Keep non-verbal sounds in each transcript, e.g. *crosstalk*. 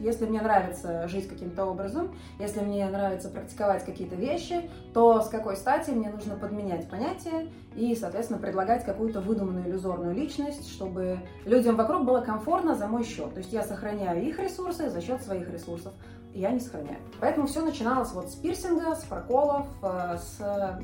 Если мне нравится жить каким-то образом, если мне нравится практиковать какие-то вещи, то с какой стати мне нужно подменять понятия и, соответственно, предлагать какую-то выдуманную иллюзорную личность, чтобы людям вокруг было комфортно за мой счет. То есть я сохраняю их ресурсы за счет своих ресурсов. Я не сохраняю. Поэтому все начиналось вот с пирсинга, с проколов, э, с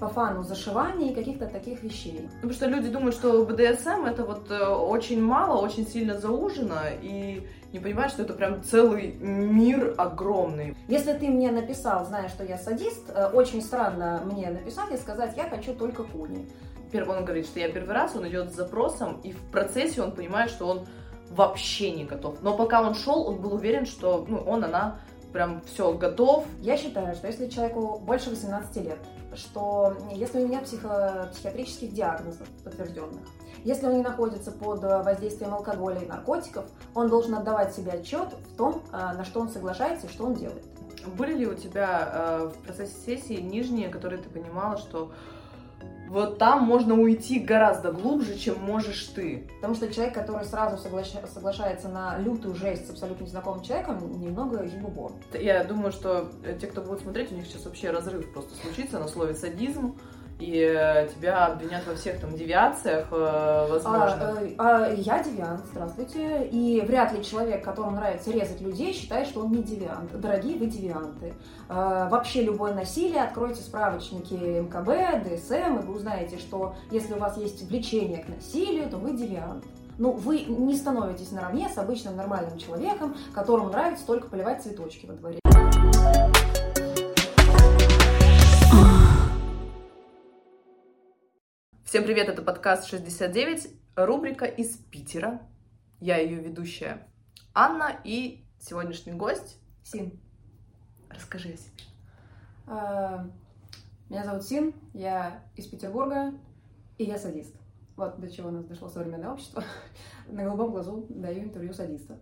по фану зашивания и каких-то таких вещей. Потому что люди думают, что БДСМ это вот э, очень мало, очень сильно заужено, и не понимают, что это прям целый мир огромный. Если ты мне написал, зная, что я садист, э, очень странно мне написать и сказать, я хочу только куни. Первый он говорит, что я первый раз, он идет с запросом, и в процессе он понимает, что он вообще не готов. Но пока он шел, он был уверен, что ну, он, она прям все готов. Я считаю, что если человеку больше 18 лет, что если у нет психо психиатрических диагнозов подтвержденных, если он не находится под воздействием алкоголя и наркотиков, он должен отдавать себе отчет в том, а, на что он соглашается и что он делает. Были ли у тебя э, в процессе сессии нижние, которые ты понимала, что вот там можно уйти гораздо глубже, чем можешь ты. Потому что человек, который сразу соглаш... соглашается на лютую жесть с абсолютно незнакомым человеком, немного ебубо. Я думаю, что те, кто будет смотреть, у них сейчас вообще разрыв просто случится на слове садизм и э, тебя обвинят во всех там девиациях, э, возможно. А, а, я девиант, здравствуйте. И вряд ли человек, которому нравится резать людей, считает, что он не девиант. Дорогие вы девианты. А, вообще любое насилие, откройте справочники МКБ, ДСМ, и вы узнаете, что если у вас есть влечение к насилию, то вы девиант. Ну, вы не становитесь наравне с обычным нормальным человеком, которому нравится только поливать цветочки во дворе. Всем привет, это подкаст 69, рубрика из Питера. Я ее ведущая Анна и сегодняшний гость Син. Расскажи о себе. А, меня зовут Син, я из Петербурга, и я садист. Вот до чего нас дошло современное общество. *laughs* На голубом глазу даю интервью садиста.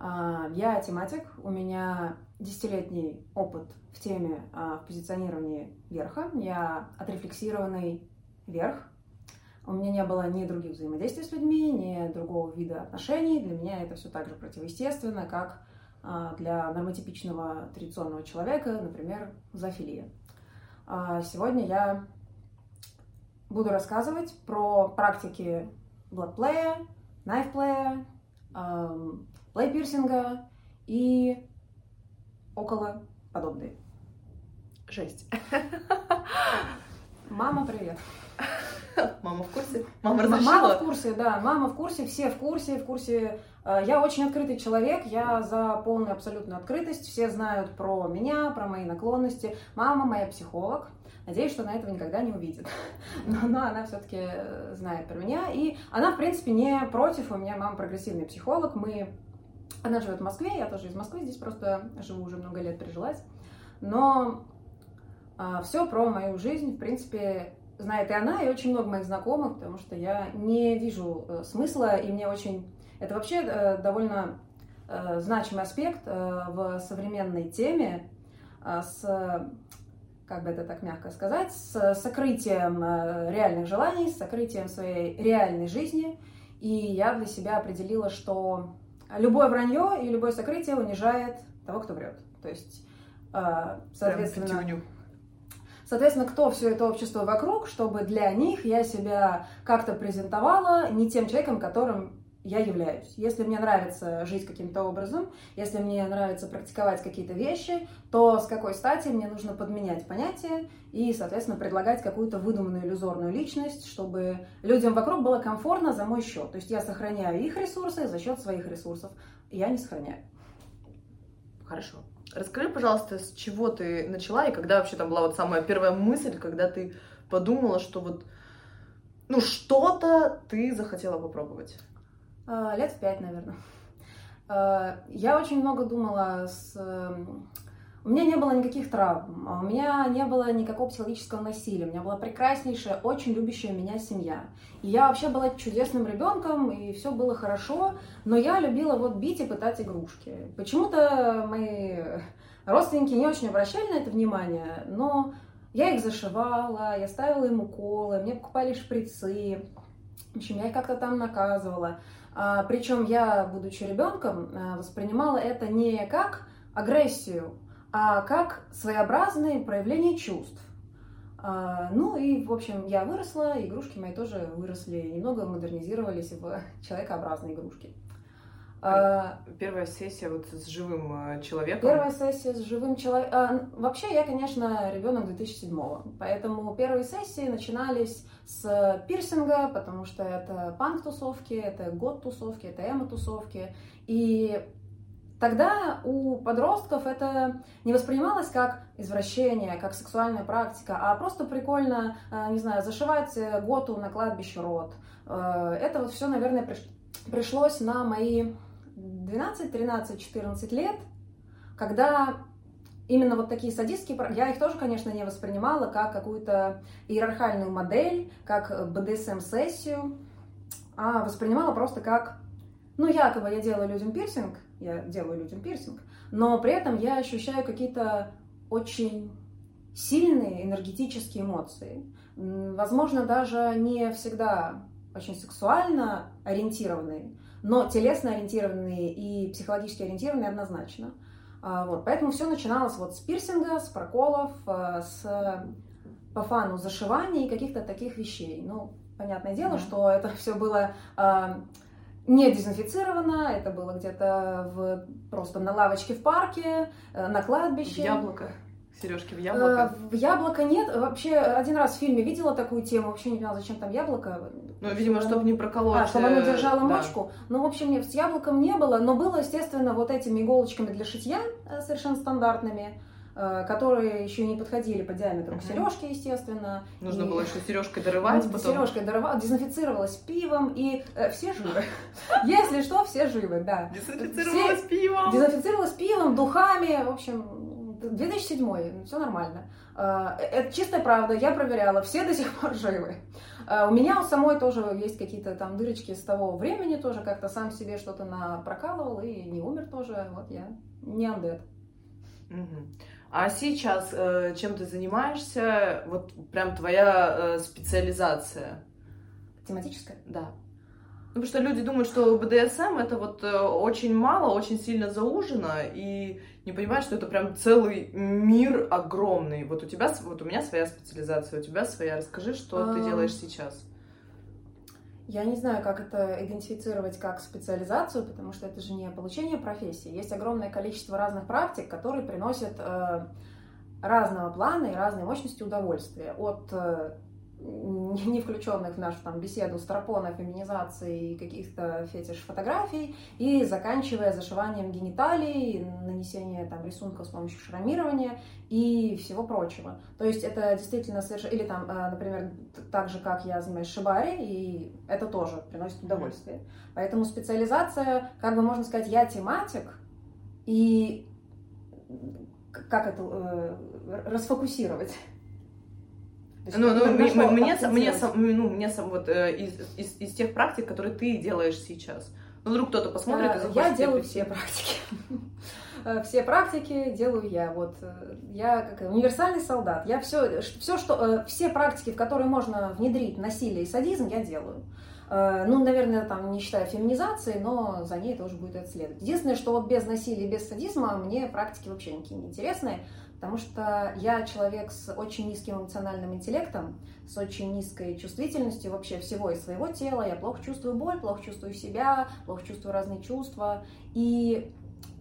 Я тематик, у меня десятилетний опыт в теме а, позиционирования верха. Я отрефлексированный верх, у меня не было ни других взаимодействий с людьми, ни другого вида отношений. Для меня это все так же противоестественно, как а, для нормотипичного традиционного человека, например, зоофилия. А, сегодня я буду рассказывать про практики бладплея, найфплея, плейпирсинга и около подобные. Жесть. *laughs* Мама, привет. Мама в курсе? Мама разрешила? Мама в курсе, да. Мама в курсе, все в курсе, в курсе. Э, я очень открытый человек, я за полную абсолютную открытость. Все знают про меня, про мои наклонности. Мама моя психолог. Надеюсь, что она этого никогда не увидит. *laughs* Но, но она все-таки э, знает про меня. И она, в принципе, не против. У меня мама прогрессивный психолог. Мы... Она живет в Москве, я тоже из Москвы. Здесь просто живу уже много лет, прижилась. Но все про мою жизнь, в принципе, знает и она, и очень много моих знакомых, потому что я не вижу э, смысла, и мне очень... Это вообще э, довольно э, значимый аспект в современной теме с, как бы это так мягко сказать, с сокрытием реальных желаний, с сокрытием своей реальной жизни. И я для себя определила, что любое вранье и любое сокрытие унижает того, кто врет. То есть, соответственно... Соответственно, кто все это общество вокруг, чтобы для них я себя как-то презентовала не тем человеком, которым я являюсь. Если мне нравится жить каким-то образом, если мне нравится практиковать какие-то вещи, то с какой стати мне нужно подменять понятия и, соответственно, предлагать какую-то выдуманную иллюзорную личность, чтобы людям вокруг было комфортно за мой счет. То есть я сохраняю их ресурсы за счет своих ресурсов. Я не сохраняю. Хорошо. Расскажи, пожалуйста, с чего ты начала и когда вообще там была вот самая первая мысль, когда ты подумала, что вот, ну, что-то ты захотела попробовать? А, лет пять, наверное. А, я очень много думала с эм, у меня не было никаких травм, а у меня не было никакого психологического насилия, у меня была прекраснейшая, очень любящая меня семья. И я вообще была чудесным ребенком, и все было хорошо, но я любила вот бить и пытать игрушки. Почему-то мои родственники не очень обращали на это внимание, но я их зашивала, я ставила им уколы, мне покупали шприцы, в общем, я их как-то там наказывала. А, причем я, будучи ребенком, а, воспринимала это не как агрессию, как своеобразные проявления чувств. А, ну и, в общем, я выросла, игрушки мои тоже выросли, немного модернизировались в человекообразные игрушки. А, первая сессия вот с живым а, человеком. Первая сессия с живым человеком. Вообще, я, конечно, ребенок 2007-го, поэтому первые сессии начинались с пирсинга, потому что это панк-тусовки, это год-тусовки, это эмо-тусовки. И Тогда у подростков это не воспринималось как извращение, как сексуальная практика, а просто прикольно, э, не знаю, зашивать готу на кладбище рот. Э, это вот все, наверное, пришлось на мои 12, 13, 14 лет, когда именно вот такие садистские, я их тоже, конечно, не воспринимала как какую-то иерархальную модель, как BDSM-сессию, а воспринимала просто как, ну, якобы я делаю людям пирсинг, я делаю людям пирсинг, но при этом я ощущаю какие-то очень сильные энергетические эмоции. Возможно, даже не всегда очень сексуально ориентированные, но телесно ориентированные и психологически ориентированные однозначно. А, вот, поэтому все начиналось вот с пирсинга, с проколов, а, с по фану зашивания и каких-то таких вещей. Ну, понятное дело, mm-hmm. что это все было а, не дезинфицировано, это было где-то в, просто на лавочке в парке, э, на кладбище. В яблоко. Сережки в яблоко? Э, в яблоко нет. Вообще, один раз в фильме видела такую тему, вообще не поняла, зачем там яблоко. Ну, видимо, чтобы не проколоть. А, чтобы оно э, держало да. мочку. Ну, в общем, нет, с яблоком не было, но было, естественно, вот этими иголочками для шитья, совершенно стандартными. Э, которые еще не подходили по диаметру к сережке, естественно. Нужно и... было еще сережкой дорывать потом. Сережкой дорывать, дезинфицировалась пивом, и э, все живы. *laughs* Если что, все живы, да. Дезинфицировалась все... пивом. Dезинфицировалась пивом, духами, в общем, 2007 все нормально. Э, это чистая правда, я проверяла, все до сих пор живы. Э, у меня у самой тоже есть какие-то там дырочки с того времени, тоже как-то сам себе что-то прокалывал и не умер тоже, вот я не андет. Угу. А сейчас э, чем ты занимаешься? Вот прям твоя э, специализация. Тематическая? Да. Ну, потому что люди думают, что БДСМ это вот э, очень мало, очень сильно заужено, и не понимают, что это прям целый мир огромный. Вот у тебя, вот у меня своя специализация, у тебя своя. Расскажи, что а... ты делаешь сейчас. Я не знаю, как это идентифицировать как специализацию, потому что это же не получение профессии. Есть огромное количество разных практик, которые приносят э, разного плана и разной мощности удовольствия. От э, не включенных в нашу там беседу старпона, феминизации и каких-то фетиш-фотографий, и заканчивая зашиванием гениталий, нанесение там рисунков с помощью шрамирования и всего прочего. То есть это действительно совершенно... Или там, э, например, так же, как я занимаюсь шибари, и это тоже приносит удовольствие. Поэтому специализация, как бы можно сказать, я тематик, и как это э, расфокусировать? Ну, ну, мне, мне, мне, ну, мне сам вот э, из, из, из тех практик, которые ты делаешь сейчас. Ну, вдруг кто-то посмотрит и э, захочет. Я делаю все практики. *laughs* Э, все практики делаю я. Вот я как универсальный солдат. Я все, все, что, все практики, в которые можно внедрить насилие и садизм, я делаю. Ну, наверное, там не считая феминизации, но за ней тоже будет это следовать. Единственное, что вот без насилия, без садизма мне практики вообще никакие не интересны потому что я человек с очень низким эмоциональным интеллектом, с очень низкой чувствительностью вообще всего из своего тела. Я плохо чувствую боль, плохо чувствую себя, плохо чувствую разные чувства. И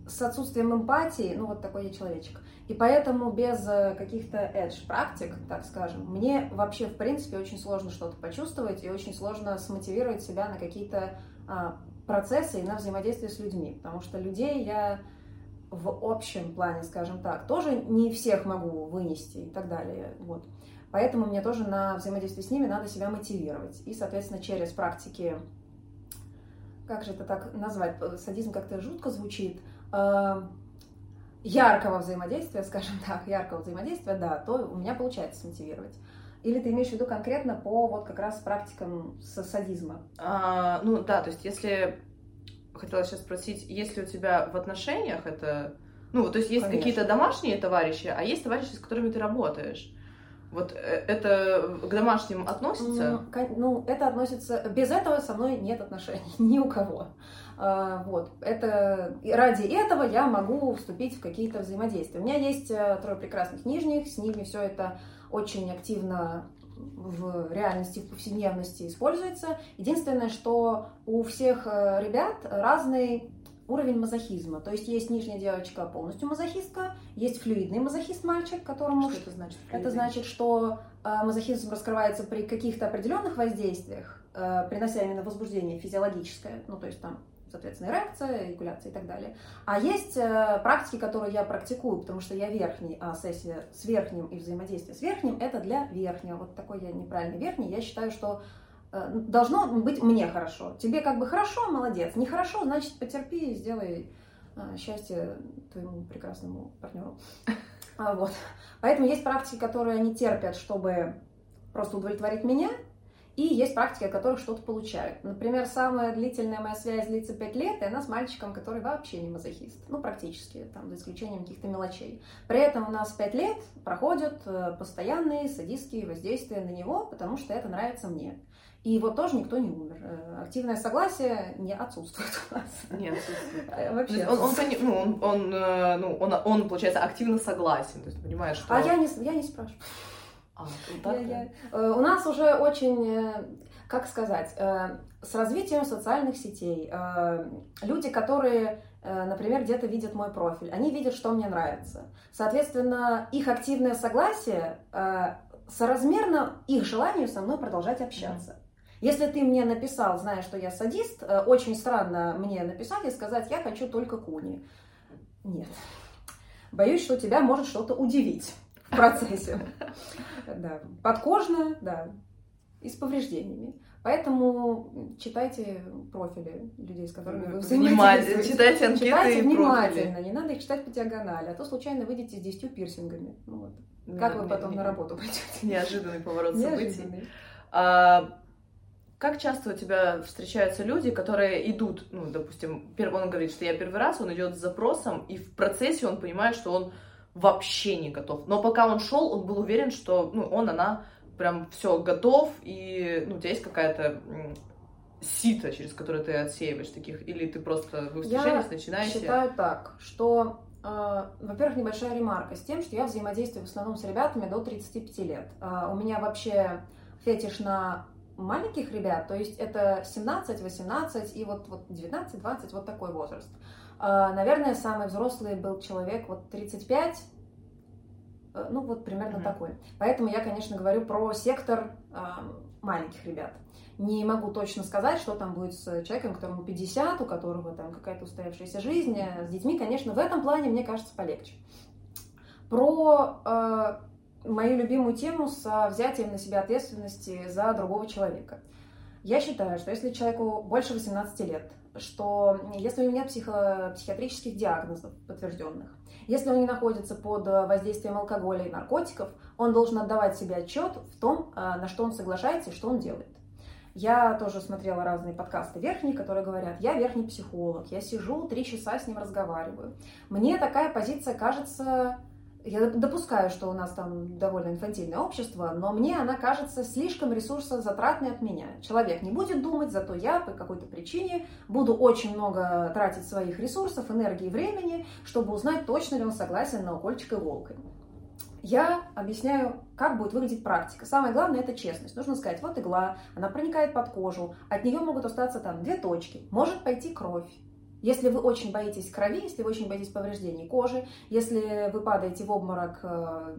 с отсутствием эмпатии, ну вот такой я человечек. И поэтому без э, каких-то edge практик, так скажем, мне вообще в принципе очень сложно что-то почувствовать и очень сложно смотивировать себя на какие-то а, процессы и на взаимодействие с людьми, потому что людей я в общем плане, скажем так, тоже не всех могу вынести и так далее. Вот. Поэтому мне тоже на взаимодействие с ними надо себя мотивировать. И, соответственно, через практики, как же это так назвать, садизм как-то жутко звучит, э, яркого взаимодействия, скажем *laughs* так, яркого взаимодействия, да, то у меня получается мотивировать. Или ты имеешь в виду конкретно по вот как раз практикам садизма? А, ну да, то есть если хотела сейчас спросить, есть ли у тебя в отношениях это... Ну, то есть есть какие-то домашние товарищи, а есть товарищи, с которыми ты работаешь. Вот э, это к домашним относится? Ну, это относится... Без этого со мной нет отношений *laughs* ни у кого. А, вот. Это... Ради этого я могу вступить в какие-то взаимодействия. У меня есть э, трое прекрасных нижних, с ними все это очень активно в реальности, в повседневности используется. Единственное, что у всех э, ребят разный уровень мазохизма. То есть есть нижняя девочка полностью мазохистка, есть флюидный мазохист мальчик, которому... Что это значит? Флюидный? Это значит, что э, мазохизм раскрывается при каких-то определенных воздействиях, э, принося именно возбуждение физиологическое, ну то есть там соответственно, эрекция, эякуляция и так далее. А есть э, практики, которые я практикую, потому что я верхний, а сессия с верхним и взаимодействие с верхним это для верхнего. Вот такой я неправильный верхний. Я считаю, что Э, должно быть мне хорошо. Тебе как бы хорошо, молодец. Нехорошо, значит, потерпи и сделай э, счастье твоему прекрасному партнеру. *laughs* А, вот. Поэтому есть практики, которые они терпят, чтобы просто удовлетворить меня, и есть практики, от которых что-то получают. Например, самая длительная моя связь длится 5 лет, и она с мальчиком, который вообще не мазохист. Ну, практически, там, за исключением каких-то мелочей. При этом у нас 5 лет проходят э, постоянные садистские воздействия на него, потому что это нравится мне. И вот тоже никто не умер. Э, активное согласие не отсутствует у нас. Не отсутствует. Э, вообще. Он, он, ну, он, он, ну, он, он, получается, активно согласен. То есть, понимаешь, что... А я не, я не спрашиваю. А, вот так, я, я... У нас уже очень, как сказать, с развитием социальных сетей, люди, которые например, где-то видят мой профиль, они видят, что мне нравится. Соответственно, их активное согласие соразмерно их желанию со мной продолжать общаться. Если ты мне написал, зная, что я садист, э, очень странно мне написать и сказать, я хочу только куни. Нет. Боюсь, что тебя может что-то удивить в процессе. Да. Подкожно, да, и с повреждениями. Поэтому читайте профили людей, с которыми вы взаимодействуете. Читайте анкеты Читайте и внимательно, профили. не надо их читать по диагонали, а то случайно выйдете с десятью пирсингами. Ну, вот. Как вы потом на работу пойдете? Неожиданный поворот событий. А, как часто у тебя встречаются люди, которые идут, ну, допустим, он говорит, что я первый раз, он идет с запросом, и в процессе он понимает, что он вообще не готов. Но пока он шел, он был уверен, что ну, он, она прям все готов, и ну, у тебя есть какая-то сито, через которое ты отсеиваешь таких, или ты просто вы я начинаете? Считаю так, что, э, во-первых, небольшая ремарка с тем, что я взаимодействую в основном с ребятами до 35 лет. Э, у меня вообще фетиш на маленьких ребят, то есть это 17, 18 и вот, вот 19, 20, вот такой возраст. А, наверное, самый взрослый был человек вот 35, э, ну вот примерно mm-hmm. такой. Поэтому я, конечно, говорю про сектор маленьких ребят. Не могу точно сказать, что там будет с человеком, которому 50, у которого там какая-то устоявшаяся жизнь. С детьми, конечно, в этом плане, мне кажется, полегче. Про э, мою любимую тему с взятием на себя ответственности за другого человека. Я считаю, что если человеку больше 18 лет, что если у нет психо- психиатрических диагнозов подтвержденных, если он не находится под воздействием алкоголя и наркотиков, он должен отдавать себе отчет в том, а, на что он соглашается и что он делает. Я тоже смотрела разные подкасты верхние, которые говорят, я верхний психолог, я сижу три часа с ним разговариваю. Мне такая позиция кажется я допускаю, что у нас там довольно инфантильное общество, но мне она кажется слишком ресурсозатратной от меня. Человек не будет думать, зато я по какой-то причине буду очень много тратить своих ресурсов, энергии и времени, чтобы узнать, точно ли он согласен на укольчик иголкой. Я объясняю, как будет выглядеть практика. Самое главное это честность. Нужно сказать, вот игла, она проникает под кожу, от нее могут остаться там две точки, может пойти кровь. Если вы очень боитесь крови, если вы очень боитесь повреждений кожи, если вы падаете в обморок э,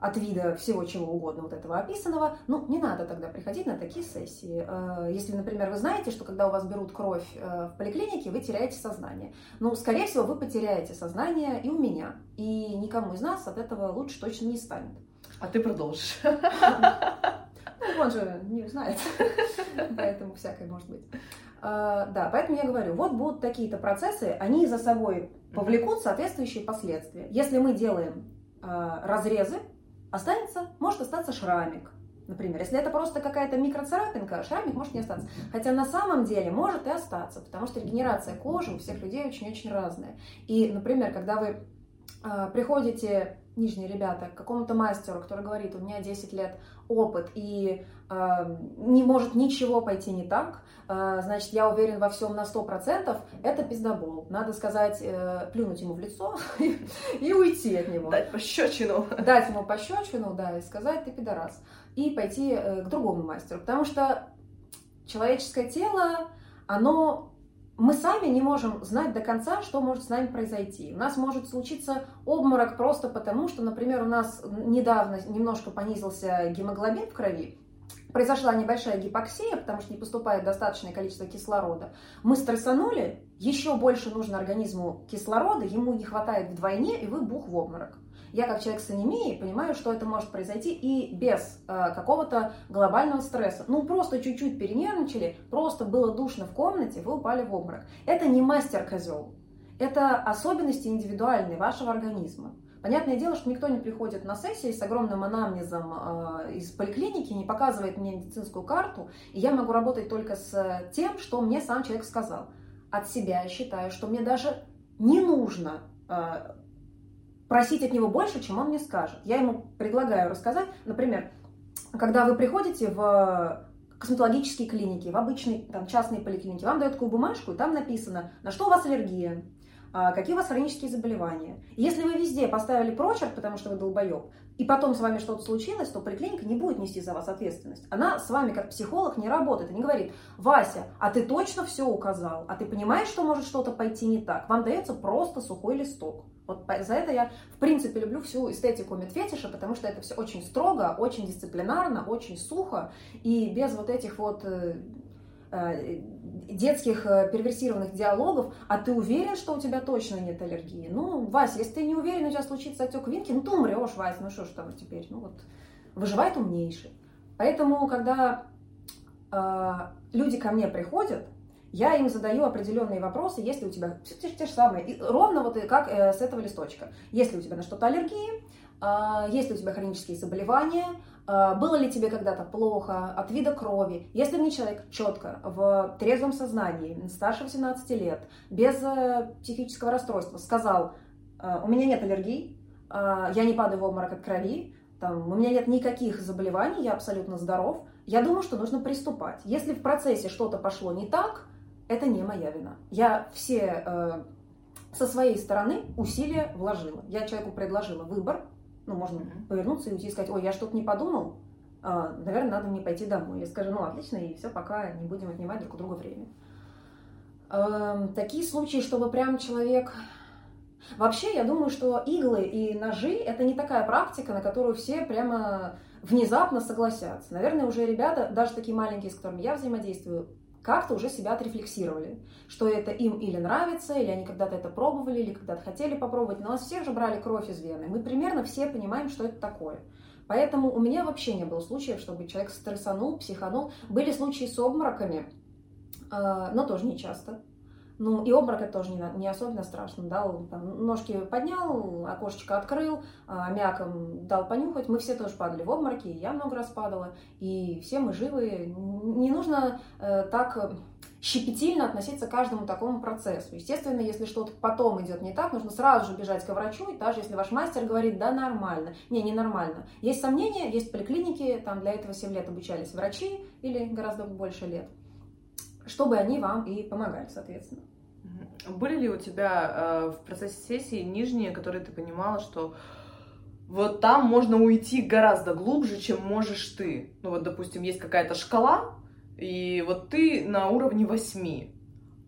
от вида всего чего угодно вот этого описанного, ну, не надо тогда приходить на такие сессии. Э, если, например, вы знаете, что когда у вас берут кровь э, в поликлинике, вы теряете сознание. Ну, скорее всего, вы потеряете сознание и у меня. И никому из нас от этого лучше точно не станет. А ты продолжишь. *laughs* Ну, он же не знает. *laughs* Поэтому всякое может быть. А, да, поэтому я говорю, вот будут такие-то процессы, они за собой повлекут соответствующие последствия. Если мы делаем а, разрезы, останется, может остаться шрамик, например. Если это просто какая-то микроцарапинка, шрамик может не остаться. Хотя на самом деле может и остаться, потому что регенерация кожи у всех людей очень-очень разная. И, например, когда вы приходите, нижние ребята, к какому-то мастеру, который говорит, у меня 10 лет опыт и э, не может ничего пойти не так, э, значит, я уверен во всем на 100%, это пиздобол. Надо сказать, э, плюнуть ему в лицо *laughs* и уйти от него. Дать пощечину. Дать ему пощечину, да, и сказать, ты пидорас. И пойти э, к другому мастеру. Потому что человеческое тело, оно мы сами не можем знать до конца, что может с нами произойти. У нас может случиться обморок просто потому, что, например, у нас недавно немножко понизился гемоглобин в крови, произошла небольшая гипоксия, потому что не поступает достаточное количество кислорода. Мы стрессанули, еще больше нужно организму кислорода, ему не хватает вдвойне, и вы бух в обморок. Я как человек с анемией понимаю, что это может произойти и без э, какого-то глобального стресса. Ну, просто чуть-чуть перенервничали, просто было душно в комнате, вы упали в обморок. Это не мастер-козел. Это особенности индивидуальные вашего организма. Понятное дело, что никто не приходит на сессии с огромным анамнезом э, из поликлиники, не показывает мне медицинскую карту, и я могу работать только с тем, что мне сам человек сказал. От себя я считаю, что мне даже не нужно э, просить от него больше, чем он мне скажет. Я ему предлагаю рассказать, например, когда вы приходите в косметологические клиники, в обычные там, частные поликлиники, вам дают такую бумажку, и там написано, на что у вас аллергия, а, какие у вас хронические заболевания. И если вы везде поставили прочерк, потому что вы долбоеб, и потом с вами что-то случилось, то поликлиника не будет нести за вас ответственность. Она с вами как психолог не работает и не говорит, Вася, а ты точно все указал, а ты понимаешь, что может что-то пойти не так. Вам дается просто сухой листок. Вот за это я, в принципе, люблю всю эстетику медфетиша, потому что это все очень строго, очень дисциплинарно, очень сухо, и без вот этих вот э, э, детских э, перверсированных диалогов, а ты уверен, что у тебя точно нет аллергии? Ну, Вася, если ты не уверен, у тебя случится отек винки, ну ты умрешь, Вася, ну что ж там теперь? Ну вот, выживает умнейший. Поэтому, когда э, люди ко мне приходят, я им задаю определенные вопросы, если у тебя те, те, те же самые, и ровно вот как э, с этого листочка. Если у тебя на что-то аллергии, э, есть ли у тебя хронические заболевания, э, было ли тебе когда-то плохо от вида крови. Если мне человек четко, в трезвом сознании, старше 18 лет, без э, психического расстройства сказал, э, у меня нет аллергий, э, я не падаю в обморок от крови, там, у меня нет никаких заболеваний, я абсолютно здоров, я думаю, что нужно приступать. Если в процессе что-то пошло не так, это не моя вина. Я все э, со своей стороны усилия вложила. Я человеку предложила выбор, ну, можно mm-hmm. повернуться и уйти и сказать, ой, я что-то не подумал, э, наверное, надо мне пойти домой. Я скажу, ну, отлично, и все, пока не будем отнимать друг у друга время. Э, такие случаи, чтобы прям человек... Вообще, я думаю, что иглы и ножи – это не такая практика, на которую все прямо внезапно согласятся. Наверное, уже ребята, даже такие маленькие, с которыми я взаимодействую, как-то уже себя отрефлексировали, что это им или нравится, или они когда-то это пробовали, или когда-то хотели попробовать. Но у нас всех же брали кровь из вены. Мы примерно все понимаем, что это такое. Поэтому у меня вообще не было случаев, чтобы человек стрессанул, психанул. Были случаи с обмороками, а, но тоже не часто. Ну, и обморок это тоже не, не особенно страшно. Дал, там, ножки поднял, окошечко открыл, а, мяком дал понюхать. Мы все тоже падали в обмороки, я много раз падала. И все мы живы. Не нужно э, так щепетильно относиться к каждому такому процессу. Естественно, если что-то потом идет не так, нужно сразу же бежать к врачу, и даже если ваш мастер говорит, да, нормально. Не, не нормально. Есть сомнения, есть поликлиники, там для этого 7 лет обучались врачи или гораздо больше лет чтобы они вам и помогали, соответственно. Были ли у тебя э, в процессе сессии нижние, которые ты понимала, что вот там можно уйти гораздо глубже, чем можешь ты? Ну вот, допустим, есть какая-то шкала, и вот ты на уровне 8,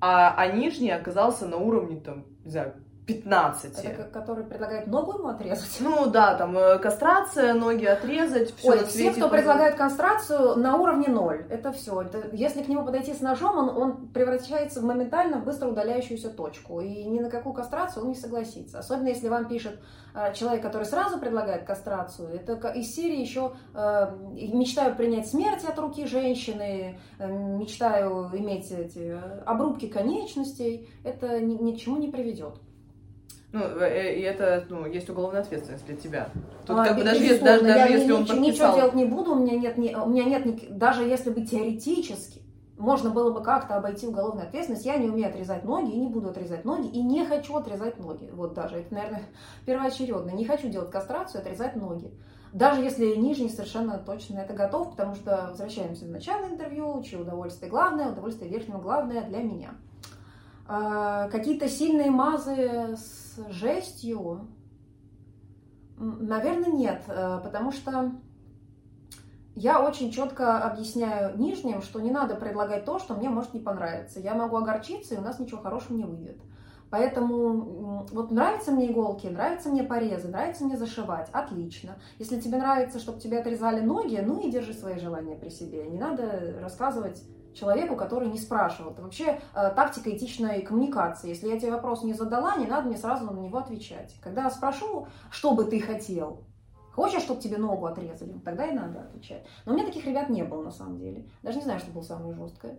а, а нижний оказался на уровне, там, не знаю, 15. Это который предлагает ногу ему отрезать? Ну да, там э, кастрация, ноги отрезать, все Ой, все, кто предлагает кастрацию, на уровне ноль. Это все. Это, если к нему подойти с ножом, он, он превращается в моментально быстро удаляющуюся точку. И ни на какую кастрацию он не согласится. Особенно если вам пишет э, человек, который сразу предлагает кастрацию. Это из серии еще э, мечтаю принять смерть от руки женщины, э, мечтаю иметь эти э, обрубки конечностей. Это ни, ни к чему не приведет. Ну, э, э, и это, ну, есть уголовная ответственность для тебя. Тут а, как бы даже, если, даже, даже если он подписал... Ничего делать не буду, у меня нет, не, у меня нет, даже если бы теоретически, можно было бы как-то обойти уголовную ответственность. Я не умею отрезать ноги и не буду отрезать ноги, и не хочу отрезать ноги. Вот даже, это, наверное, *laughs* первоочередно. Не хочу делать кастрацию, отрезать ноги. Даже если нижний совершенно точно на это готов, потому что возвращаемся в начало интервью, чье удовольствие главное, удовольствие верхнего главное для меня. А, какие-то сильные мазы с жестью, наверное, нет, э, потому что я очень четко объясняю нижним, что не надо предлагать то, что мне может не понравиться. Я могу огорчиться, и у нас ничего хорошего не выйдет. Поэтому вот нравятся мне иголки, нравятся мне порезы, нравится мне зашивать, отлично. Если тебе нравится, чтобы тебе отрезали ноги, ну и держи свои желания при себе. Не надо рассказывать человеку, который не спрашивал. Это вообще э, тактика этичной коммуникации. Если я тебе вопрос не задала, не надо мне сразу на него отвечать. Когда я спрошу, что бы ты хотел, Хочешь, чтобы тебе ногу отрезали? Тогда и надо отвечать. Но у меня таких ребят не было на самом деле. Даже не знаю, что было самое жесткое.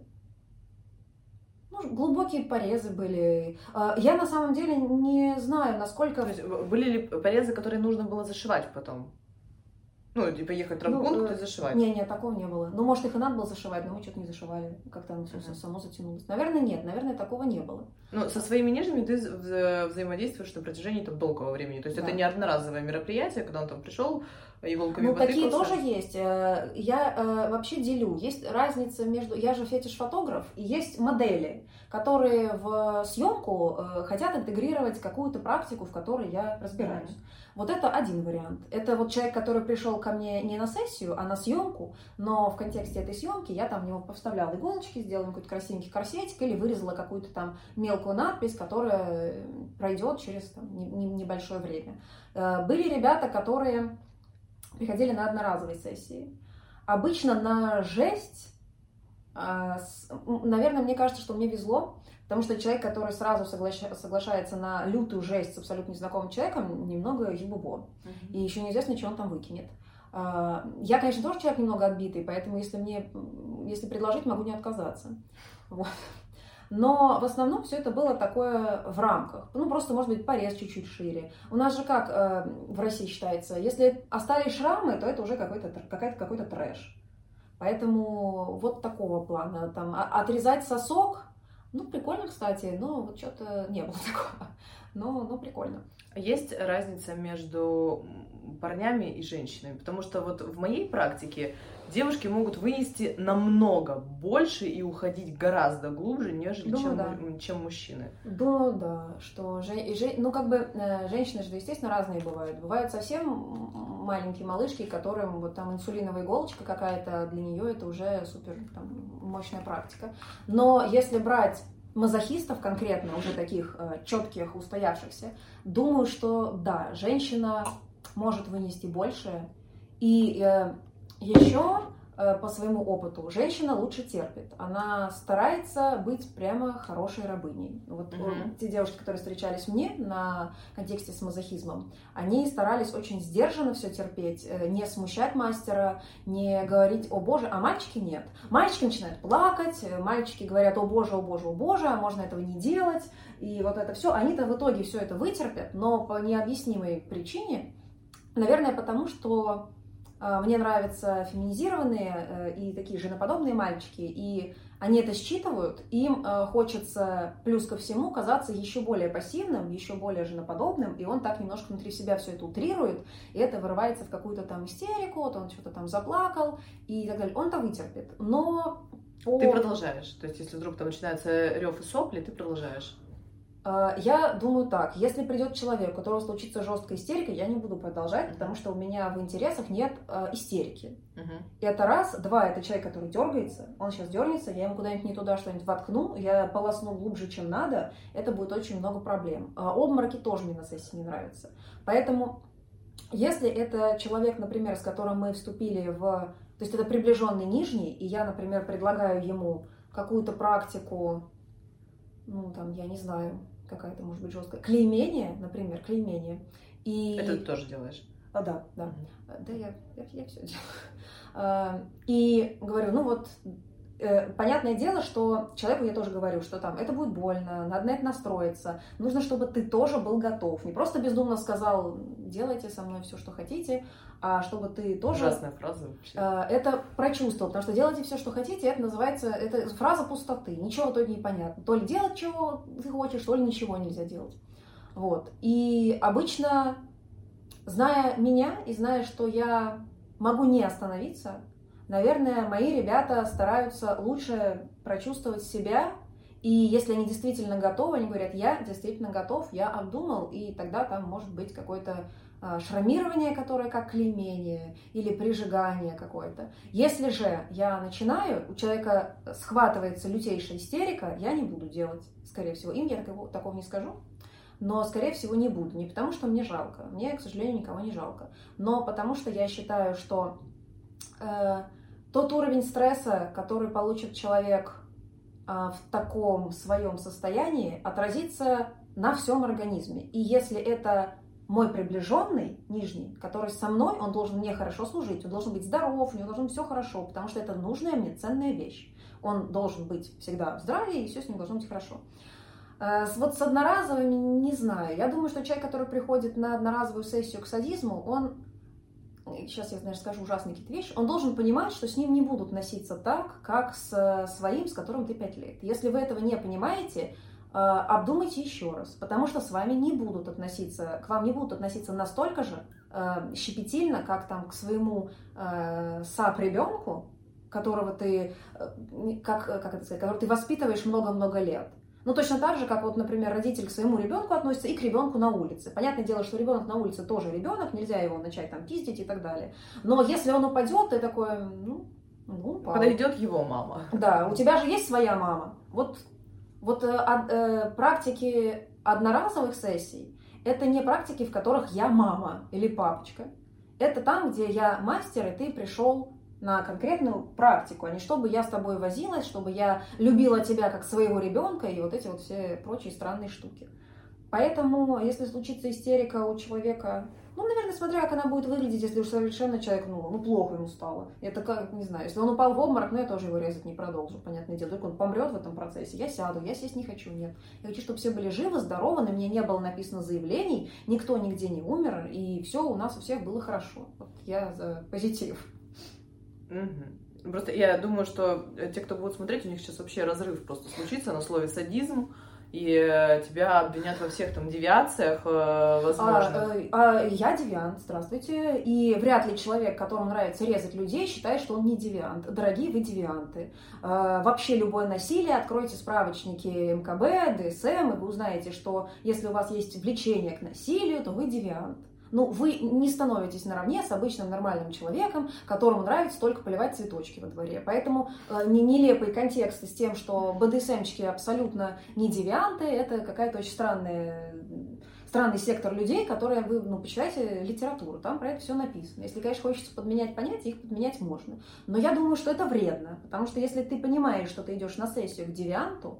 Ну, глубокие порезы были. А, я на самом деле не знаю, насколько... То есть были ли порезы, которые нужно было зашивать потом? Ну, типа ехать в травмпункт ну, и э, зашивать. Не, не, такого не было. Ну, может, их и надо было зашивать, но мы что-то не зашивали. Как-то оно все uh-huh. само затянулось. Наверное, нет, наверное, такого не было. Ну, со своими нижними ты вза- взаимодействуешь на протяжении там долгого времени. То есть да. это не одноразовое мероприятие, когда он там пришел, иголками Ну, такие тоже есть. Э, я э, вообще делю. Есть разница между... Я же фетиш-фотограф, и есть модели, которые в съемку хотят интегрировать какую-то практику, в которой я разбираюсь. Mm-hmm. Вот это один вариант. Это вот человек, который пришел ко мне не на сессию, а на съемку, но в контексте этой съемки я там в него поставляла иголочки, сделала какой-то красивенький корсетик или вырезала какую-то там мелкую надпись, которая пройдет через там, небольшое время. Э, были ребята, которые приходили на одноразовые сессии. Обычно на жесть, э, наверное, мне кажется, что мне везло, Потому что человек, который сразу соглаш... соглашается на лютую жесть с абсолютно незнакомым человеком, немного ебубо. Uh-huh. И еще неизвестно, что он там выкинет. А, я, конечно, тоже человек немного отбитый, поэтому если мне, если предложить, могу не отказаться. Вот. Но в основном все это было такое в рамках. Ну, просто, может быть, порез чуть-чуть шире. У нас же как э, в России считается, если остались шрамы, то это уже какой-то, какой-то, какой-то трэш. Поэтому вот такого плана. Там, а, отрезать сосок, ну, прикольно, кстати, но вот что-то не было *laughs* такого. Но, но прикольно. Есть разница между парнями и женщинами? Потому что вот в моей практике девушки могут вынести намного больше и уходить гораздо глубже, нежели Думаю, чем, да. чем мужчины. Да, да, что же, и же, ну как бы э, женщины же, естественно, разные бывают. Бывают совсем маленькие малышки, которым вот там инсулиновая иголочка какая-то, для нее это уже супер там, мощная практика. Но если брать мазохистов конкретно, уже таких э, четких, устоявшихся, думаю, что да, женщина может вынести больше. И э, еще по своему опыту, женщина лучше терпит. Она старается быть прямо хорошей рабыней. Вот mm-hmm. те девушки, которые встречались мне на контексте с мазохизмом, они старались очень сдержанно все терпеть, э, не смущать мастера, не говорить «О боже», а мальчики нет. Мальчики начинают плакать, э, мальчики говорят «О боже, о боже, о боже», а можно этого не делать. И вот это все, они-то в итоге все это вытерпят, но по необъяснимой причине, наверное, потому что мне нравятся феминизированные э, и такие женоподобные мальчики, и они это считывают, им э, хочется плюс ко всему казаться еще более пассивным, еще более женоподобным, и он так немножко внутри себя все это утрирует, и это вырывается в какую-то там истерику, вот он что-то там заплакал и так далее. Он это вытерпит, но... По... Ты продолжаешь, то есть если вдруг там начинается рев и сопли, ты продолжаешь. А, я думаю так, если придет человек, у которого случится жесткая истерика, я не буду продолжать, потому что у меня в интересах нет э, истерики. Uh-huh. Это раз. Два, это человек, который дергается, он сейчас дернется, я ему куда-нибудь не туда что-нибудь воткну, я полосну глубже, чем надо, это будет очень много проблем. А обмороки тоже мне на сессии не нравятся. Поэтому, если это человек, например, с которым мы вступили в... То есть это приближенный нижний, и я, например, предлагаю ему какую-то практику, ну, там, я не знаю, какая-то, может быть, жесткая. Клеймение, например, клеймение. И... Это ты тоже делаешь? А, да, да. Да, я, я, я все делаю. А, и говорю, ну вот, понятное дело, что человеку я тоже говорю, что там это будет больно, надо на это настроиться. Нужно, чтобы ты тоже был готов. Не просто бездумно сказал, делайте со мной все, что хотите, а чтобы ты тоже... Ужасная фраза вообще. Э, это прочувствовал, потому что делайте все, что хотите, это называется, это фраза пустоты. Ничего в итоге не понятно. То ли делать, чего ты хочешь, то ли ничего нельзя делать. Вот. И обычно, зная меня и зная, что я могу не остановиться, наверное, мои ребята стараются лучше прочувствовать себя, и если они действительно готовы, они говорят, я действительно готов, я обдумал, и тогда там может быть какое-то а, шрамирование, которое как клеймение, или прижигание какое-то. Если же я начинаю, у человека схватывается лютейшая истерика, я не буду делать, скорее всего. Им я такого, такого не скажу, но, скорее всего, не буду. Не потому, что мне жалко. Мне, к сожалению, никого не жалко. Но потому, что я считаю, что э, тот уровень стресса, который получит человек а, в таком своем состоянии, отразится на всем организме. И если это мой приближенный, нижний, который со мной, он должен мне хорошо служить, он должен быть здоров, у него должно быть все хорошо, потому что это нужная мне ценная вещь. Он должен быть всегда в здравии, и все с ним должно быть хорошо. А, вот с одноразовыми не знаю. Я думаю, что человек, который приходит на одноразовую сессию к садизму, он сейчас я, наверное, скажу ужасные какие-то вещи, он должен понимать, что с ним не будут носиться так, как с своим, с которым ты пять лет. Если вы этого не понимаете, э, обдумайте еще раз, потому что с вами не будут относиться, к вам не будут относиться настолько же э, щепетильно, как там к своему э, сап-ребенку, которого ты, как, как это сказать, которого ты воспитываешь много-много лет. Ну, точно так же, как вот, например, родитель к своему ребенку относится и к ребенку на улице. Понятное дело, что ребенок на улице тоже ребенок, нельзя его начать там пиздить и так далее. Но если он упадет, ты такой, ну, ну упал. Подойдет его мама. Да, у тебя же есть своя мама. Вот, вот э, э, практики одноразовых сессий, это не практики, в которых я мама или папочка. Это там, где я мастер, и ты пришел на конкретную практику, а не чтобы я с тобой возилась, чтобы я любила тебя как своего ребенка и вот эти вот все прочие странные штуки. Поэтому, если случится истерика у человека, ну, наверное, смотря как она будет выглядеть, если уж совершенно человек, ну, ну плохо ему стало. Это как, не знаю, если он упал в обморок, ну, я тоже его резать не продолжу, понятное дело. Только он помрет в этом процессе, я сяду, я сесть не хочу, нет. Я хочу, чтобы все были живы, здоровы, на меня не было написано заявлений, никто нигде не умер, и все у нас у всех было хорошо. Вот я за позитив. Угу. Просто я думаю, что те, кто будут смотреть, у них сейчас вообще разрыв просто случится на слове садизм, и э, тебя обвинят во всех там девиациях, э, возможно. А, а, я девиант, здравствуйте. И вряд ли человек, которому нравится резать людей, считает, что он не девиант. Дорогие вы девианты. А, вообще любое насилие, откройте справочники МКБ, ДСМ, и вы узнаете, что если у вас есть влечение к насилию, то вы девиант. Ну, вы не становитесь наравне с обычным нормальным человеком, которому нравится только поливать цветочки во дворе. Поэтому э, не нелепый контекст с тем, что БДСМчики абсолютно не девианты, это какая-то очень странная странный сектор людей, которые вы, ну, почитайте литературу, там про это все написано. Если, конечно, хочется подменять понятия, их подменять можно. Но я думаю, что это вредно, потому что если ты понимаешь, что ты идешь на сессию к девианту,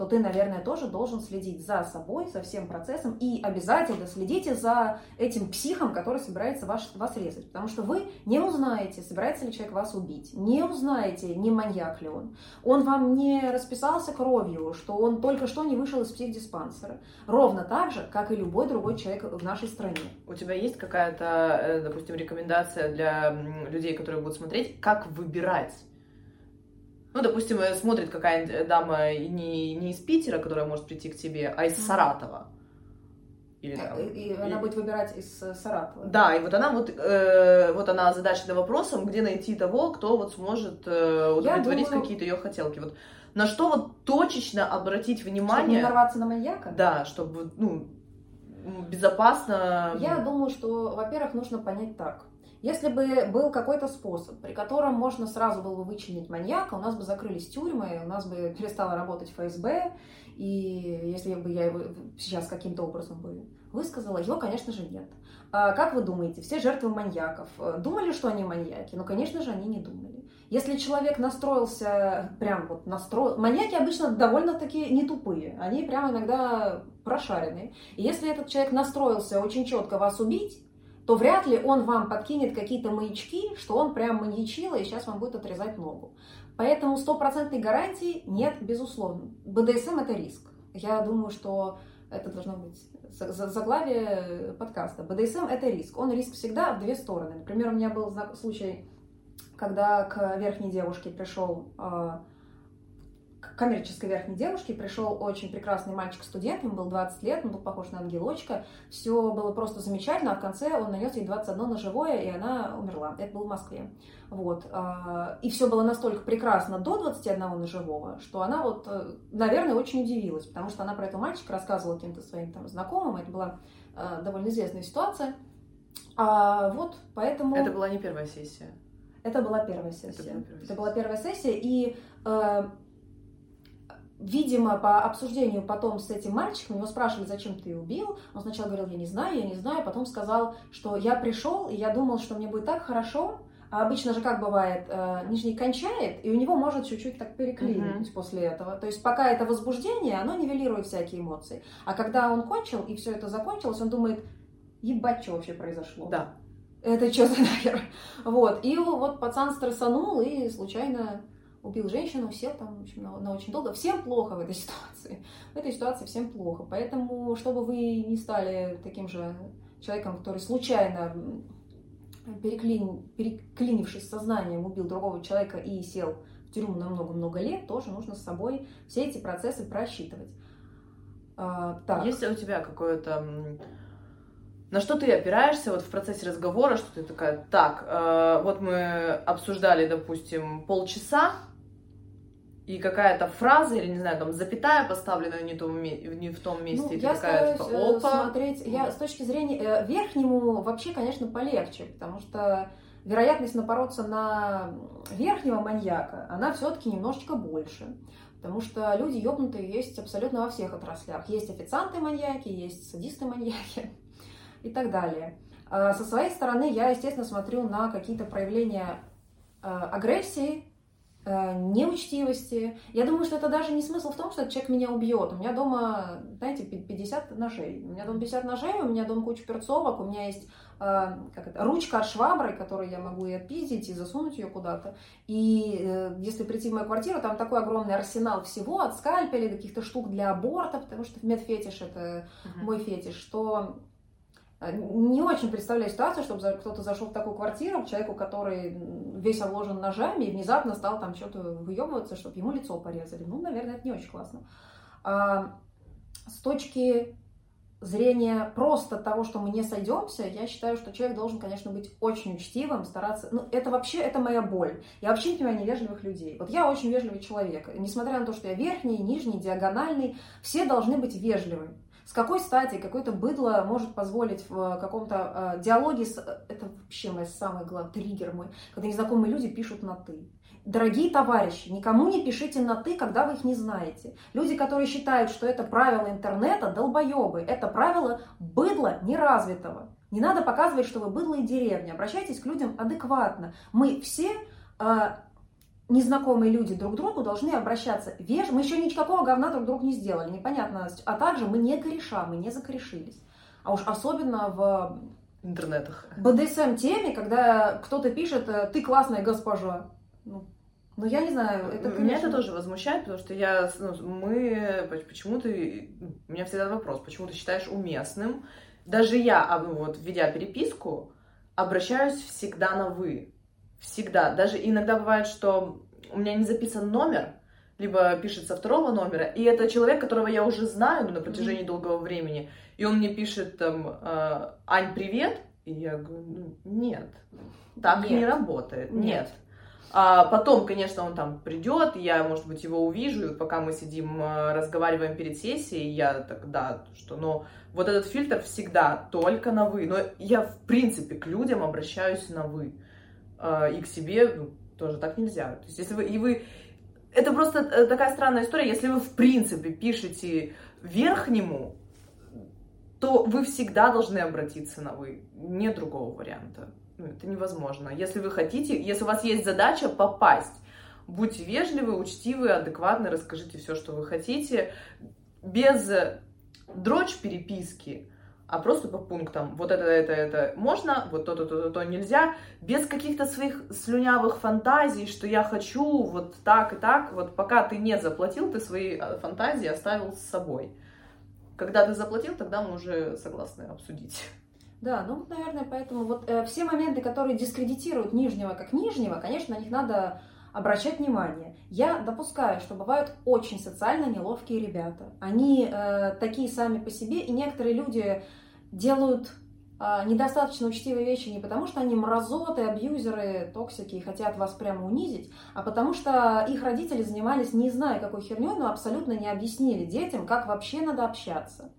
то ты, наверное, тоже должен следить за собой, за всем процессом и обязательно следите за этим психом, который собирается вас, вас резать. Потому что вы не узнаете, собирается ли человек вас убить, не узнаете, не маньяк ли он. Он вам не расписался кровью, что он только что не вышел из психдиспансера. Ровно так же, как и любой другой человек в нашей стране. У тебя есть какая-то, э, допустим, рекомендация для людей, которые будут смотреть, как выбирать ну, допустим, э, смотрит какая-нибудь э, дама не, не из Питера, которая может прийти к тебе, а из Саратова. Или, там, и, и она будет выбирать из Саратова. Да, и вот она вот, э, вот она озадачена вопросом, где найти того, кто вот сможет э, удовлетворить думаю... какие-то ее хотелки. Вот на что вот точечно обратить внимание. Чтобы не нарваться на маньяка? Да, чтобы, ну, безопасно. Я думаю, что, во-первых, нужно понять так. Если бы был какой-то способ, при котором можно сразу было бы вычленить маньяка, у нас бы закрылись тюрьмы, у нас бы *laughs* перестала работать ФСБ, и если бы я его сейчас каким-то образом бы высказала, его, конечно же, нет. А как вы думаете, все жертвы маньяков э, думали, что они маньяки? Ну, конечно же, они не думали. Если человек настроился, прям вот настроил... Маньяки обычно довольно-таки не тупые, они прям иногда прошаренные. И если этот человек настроился очень четко вас убить, то вряд ли он вам подкинет какие-то маячки, что он прям маньячила и сейчас вам будет отрезать ногу. Поэтому стопроцентной гарантии нет, безусловно. БДСМ это риск. Я думаю, что это должно быть заглавие подкаста. БДСМ это риск. Он риск всегда в две стороны. Например, у меня был случай, когда к верхней девушке пришел а, коммерческой верхней девушке пришел очень прекрасный мальчик-студент, ему был 20 лет, он был похож на ангелочка, все было просто замечательно, а в конце он нанес ей 21 ножевое, и она умерла. Это было в Москве. Вот. А, и все было настолько прекрасно до 21 ножевого, что она вот, э, наверное, очень удивилась, потому что она про этого мальчика рассказывала каким-то своим там знакомым, это была э, довольно известная ситуация. А вот, поэтому... Это была не первая сессия. Это была первая сессия. Это была первая сессия, Это была первая сессия и э, видимо, по обсуждению потом с этим мальчиком, его спрашивали, зачем ты убил. Он сначала говорил, я не знаю, я не знаю, потом сказал, что я пришел, и я думал, что мне будет так хорошо, а обычно же как бывает, э, нижний кончает, и у него может чуть-чуть так переклинить uh-huh. после этого. То есть пока это возбуждение, оно нивелирует всякие эмоции. А когда он кончил, и все это закончилось, он думает, ебать, что вообще произошло. Да. Это что за нахер? Вот. И вот пацан стрессанул и случайно убил женщину, сел там, в общем, на, на очень долго. Всем плохо в этой *laughs* ситуации. В этой ситуации всем плохо. Поэтому, чтобы вы не стали таким же человеком, который случайно переклин, переклинившись сознанием, убил другого человека и сел в тюрьму на много-много лет, тоже нужно с собой все эти процессы просчитывать. А, так. Есть у тебя какое-то на что ты опираешься вот в процессе разговора, что ты такая, так, э, вот мы обсуждали, допустим, полчаса, и какая-то фраза или, не знаю, там, запятая поставлена не, том, не в том месте, ну, и я такая, типа, э, опа. смотреть, я с точки зрения, э, верхнему вообще, конечно, полегче, потому что вероятность напороться на верхнего маньяка, она все-таки немножечко больше. Потому что люди ёбнутые есть абсолютно во всех отраслях. Есть официанты-маньяки, есть садисты-маньяки *laughs* и так далее. А со своей стороны я, естественно, смотрю на какие-то проявления э, агрессии, неучтивости. Я думаю, что это даже не смысл в том, что этот человек меня убьет. У меня дома, знаете, 50 ножей. У меня дома 50 ножей, у меня дома куча перцовок, у меня есть э, как это, ручка от швабры, которую я могу и отпиздить, и засунуть ее куда-то. И э, если прийти в мою квартиру, там такой огромный арсенал всего, от скальпелей каких-то штук для аборта, потому что медфетиш это uh-huh. мой фетиш, что Э, не очень представляю ситуацию, чтобы кто-то зашел в такую квартиру к человеку, который весь обложен ножами, и внезапно стал там что-то выебываться, чтобы ему лицо порезали. Ну, наверное, это не очень классно. А, с точки зрения просто того, что мы не сойдемся, я считаю, что человек должен, конечно, быть очень учтивым, стараться... Ну, это вообще, это моя боль. Я вообще не понимаю невежливых людей. Вот я очень вежливый человек. Несмотря на то, что я верхний, нижний, диагональный, все должны быть вежливыми. С какой стати какое-то быдло может позволить в каком-то э, диалоге с... Это вообще мой самый главный триггер мой, когда незнакомые люди пишут на «ты». Дорогие товарищи, никому не пишите на «ты», когда вы их не знаете. Люди, которые считают, что это правило интернета, долбоебы. Это правило быдла неразвитого. Не надо показывать, что вы быдло и деревня. Обращайтесь к людям адекватно. Мы все э, незнакомые люди друг к другу должны обращаться вежливо. Мы еще никакого говна друг другу не сделали, непонятно. А также мы не кореша, мы не закорешились. А уж особенно в интернетах. БДСМ теме, когда кто-то пишет «ты классная госпожа». Ну, ну я не знаю. Это, конечно... Меня это тоже возмущает, потому что я, ну, мы, почему ты, у меня всегда вопрос, почему ты считаешь уместным, даже я, а, вот, ведя переписку, обращаюсь всегда на «вы». Всегда. Даже иногда бывает, что у меня не записан номер, либо пишется второго номера, и это человек, которого я уже знаю ну, на протяжении mm-hmm. долгого времени, и он мне пишет там э, «Ань, привет», и я говорю, ну, нет, так нет. не работает, нет. нет. А потом, конечно, он там придет, я, может быть, его увижу, и пока мы сидим, э, разговариваем перед сессией, я так, да, что, но вот этот фильтр всегда только на «вы», но я, в принципе, к людям обращаюсь на «вы». А, и к себе ну, тоже так нельзя. То есть, если вы, и вы, это просто э, такая странная история, если вы в принципе пишете верхнему, то вы всегда должны обратиться на вы. Нет другого варианта. Ну, это невозможно. Если вы хотите, если у вас есть задача попасть, будьте вежливы, учтивы, адекватны, расскажите все, что вы хотите, без дрочь переписки, а просто по пунктам. Вот это, это, это можно, вот то-то, то-то, то нельзя, без каких-то своих слюнявых фантазий, что я хочу вот так и так. Вот пока ты не заплатил, ты свои э, фантазии оставил с собой. Когда ты заплатил, тогда мы уже согласны обсудить. Да, ну, наверное, поэтому вот э, все моменты, которые дискредитируют нижнего как нижнего, конечно, на них надо обращать внимание. Я допускаю, что бывают очень социально неловкие ребята. Они э, такие сами по себе, и некоторые люди делают э, недостаточно учтивые вещи не потому, что они мразоты, абьюзеры, токсики и хотят вас прямо унизить, а потому что их родители занимались не зная какой херней, но абсолютно не объяснили детям, как вообще надо общаться.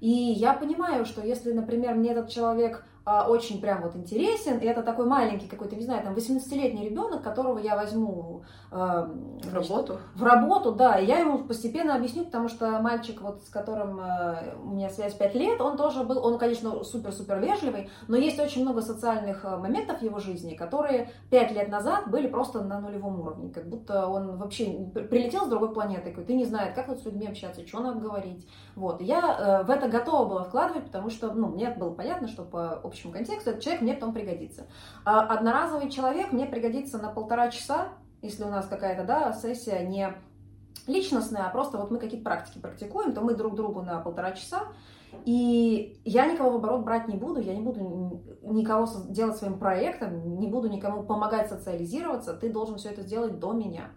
И я понимаю, что если, например, мне этот человек а, очень прям вот интересен, и это такой маленький какой-то, не знаю, там 18-летний ребенок, которого я возьму э, в работу. В работу, да, и я ему постепенно объясню, потому что мальчик, вот с которым э, у меня связь 5 лет, он тоже был, он, конечно, супер-супер вежливый, но есть очень много социальных моментов в его жизни, которые 5 лет назад были просто на нулевом уровне, как будто он вообще прилетел с другой планеты, такой, ты не знаешь, как вот с людьми общаться, что надо говорить, вот, и я э, в это готова была вкладывать, потому что, ну, мне было понятно, что по общему контексту, этот человек мне потом пригодится. А одноразовый человек мне пригодится на полтора часа, если у нас какая-то, да, сессия не личностная, а просто вот мы какие-то практики практикуем, то мы друг другу на полтора часа, и я никого в оборот брать не буду, я не буду никого делать своим проектом, не буду никому помогать социализироваться, ты должен все это сделать до меня.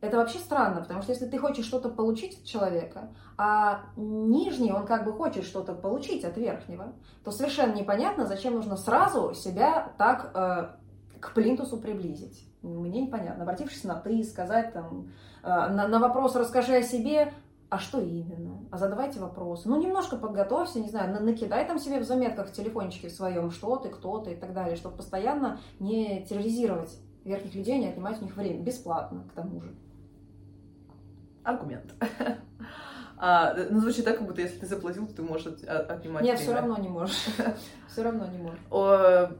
Это вообще странно, потому что если ты хочешь что-то получить от человека, а нижний, он как бы хочет что-то получить от верхнего, то совершенно непонятно, зачем нужно сразу себя так э, к плинтусу приблизить. Мне непонятно. Обратившись на «ты», сказать там, э, на, на вопрос «расскажи о себе», а что именно? А задавайте вопросы. Ну, немножко подготовься, не знаю, накидай там себе в заметках в телефончике в своем, что ты, кто ты и так далее, чтобы постоянно не терроризировать верхних людей, не отнимать у них время. Бесплатно, к тому же аргумент. *laughs* А, ну, звучит так, как будто если ты заплатил, то ты можешь от, отнимать Нет, время. все равно не можешь. *laughs* Все равно не можешь.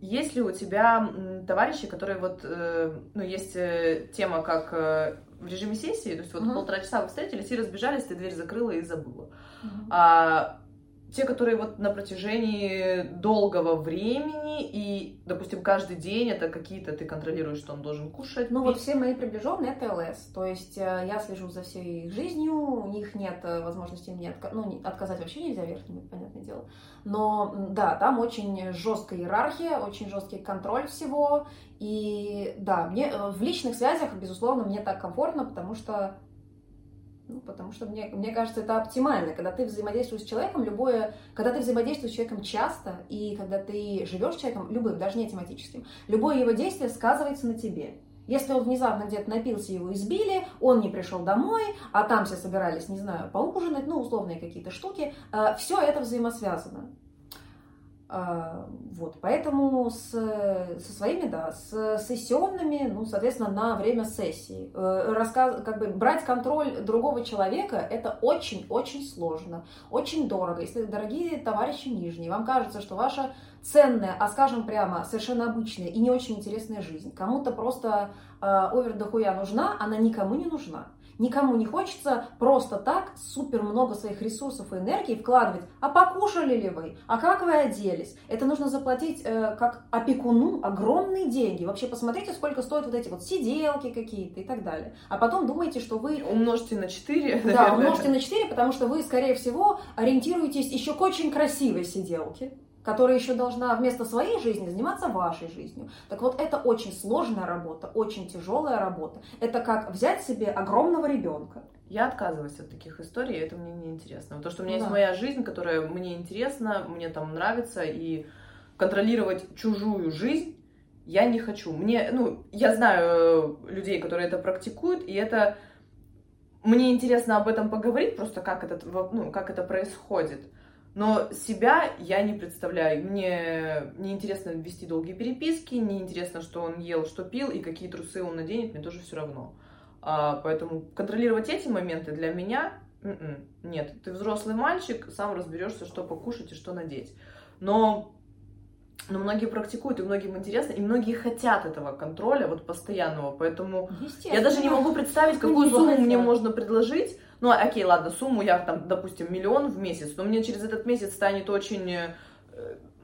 Есть ли у тебя товарищи, которые вот, э, ну, есть э, тема как э, в режиме сессии, то есть вот полтора часа вы встретились и разбежались, ты дверь закрыла и забыла. А те, которые вот на протяжении долгого времени и, допустим, каждый день это какие-то ты контролируешь, что он должен кушать. Ну вот все мои приближенные это ЛС, то есть э, я слежу за всей их жизнью, у них нет э, возможности мне отка... ну, отказать вообще нельзя верхним, это понятное дело. Но да, там очень жесткая иерархия, очень жесткий контроль всего. И да, мне э, в личных связях, безусловно, мне так комфортно, потому что ну, потому что мне, мне кажется, это оптимально. Когда ты взаимодействуешь с человеком, любое, когда ты взаимодействуешь с человеком часто, и когда ты живешь с человеком, любым, даже не тематическим, любое его действие сказывается на тебе. Если он внезапно где-то напился, его избили, он не пришел домой, а там все собирались, не знаю, поужинать, ну, условные какие-то штуки, э, все это взаимосвязано. А, вот, поэтому с, со своими, да, с сессионными, ну, соответственно, на время сессии. Э, рассказ, как бы брать контроль другого человека – это очень-очень сложно, очень дорого. Если, дорогие товарищи нижние, вам кажется, что ваша ценная, а скажем прямо, совершенно обычная и не очень интересная жизнь кому-то просто э, дохуя нужна, она никому не нужна. Никому не хочется просто так супер много своих ресурсов и энергии вкладывать. А покушали ли вы? А как вы оделись? Это нужно заплатить э, как опекуну огромные деньги. Вообще посмотрите, сколько стоят вот эти вот сиделки какие-то и так далее. А потом думайте, что вы... Умножьте на 4. Да, умножьте на 4, потому что вы, скорее всего, ориентируетесь еще к очень красивой сиделке которая еще должна вместо своей жизни заниматься вашей жизнью. Так вот, это очень сложная работа, очень тяжелая работа. Это как взять себе огромного ребенка. Я отказываюсь от таких историй, это мне не интересно. То, что у меня да. есть моя жизнь, которая мне интересна, мне там нравится, и контролировать чужую жизнь я не хочу. Мне, ну, я знаю э, людей, которые это практикуют, и это мне интересно об этом поговорить, просто как это, ну, как это происходит. Но себя я не представляю. Мне не интересно вести долгие переписки, не интересно, что он ел, что пил и какие трусы он наденет, мне тоже все равно. А, поэтому контролировать эти моменты для меня м-м, нет. Ты взрослый мальчик, сам разберешься, что покушать и что надеть. Но но многие практикуют, и многим интересно, и многие хотят этого контроля, вот постоянного, поэтому я даже не могу представить, какую сумму мне можно предложить, ну, окей, ладно, сумму я там, допустим, миллион в месяц, но мне через этот месяц станет очень э,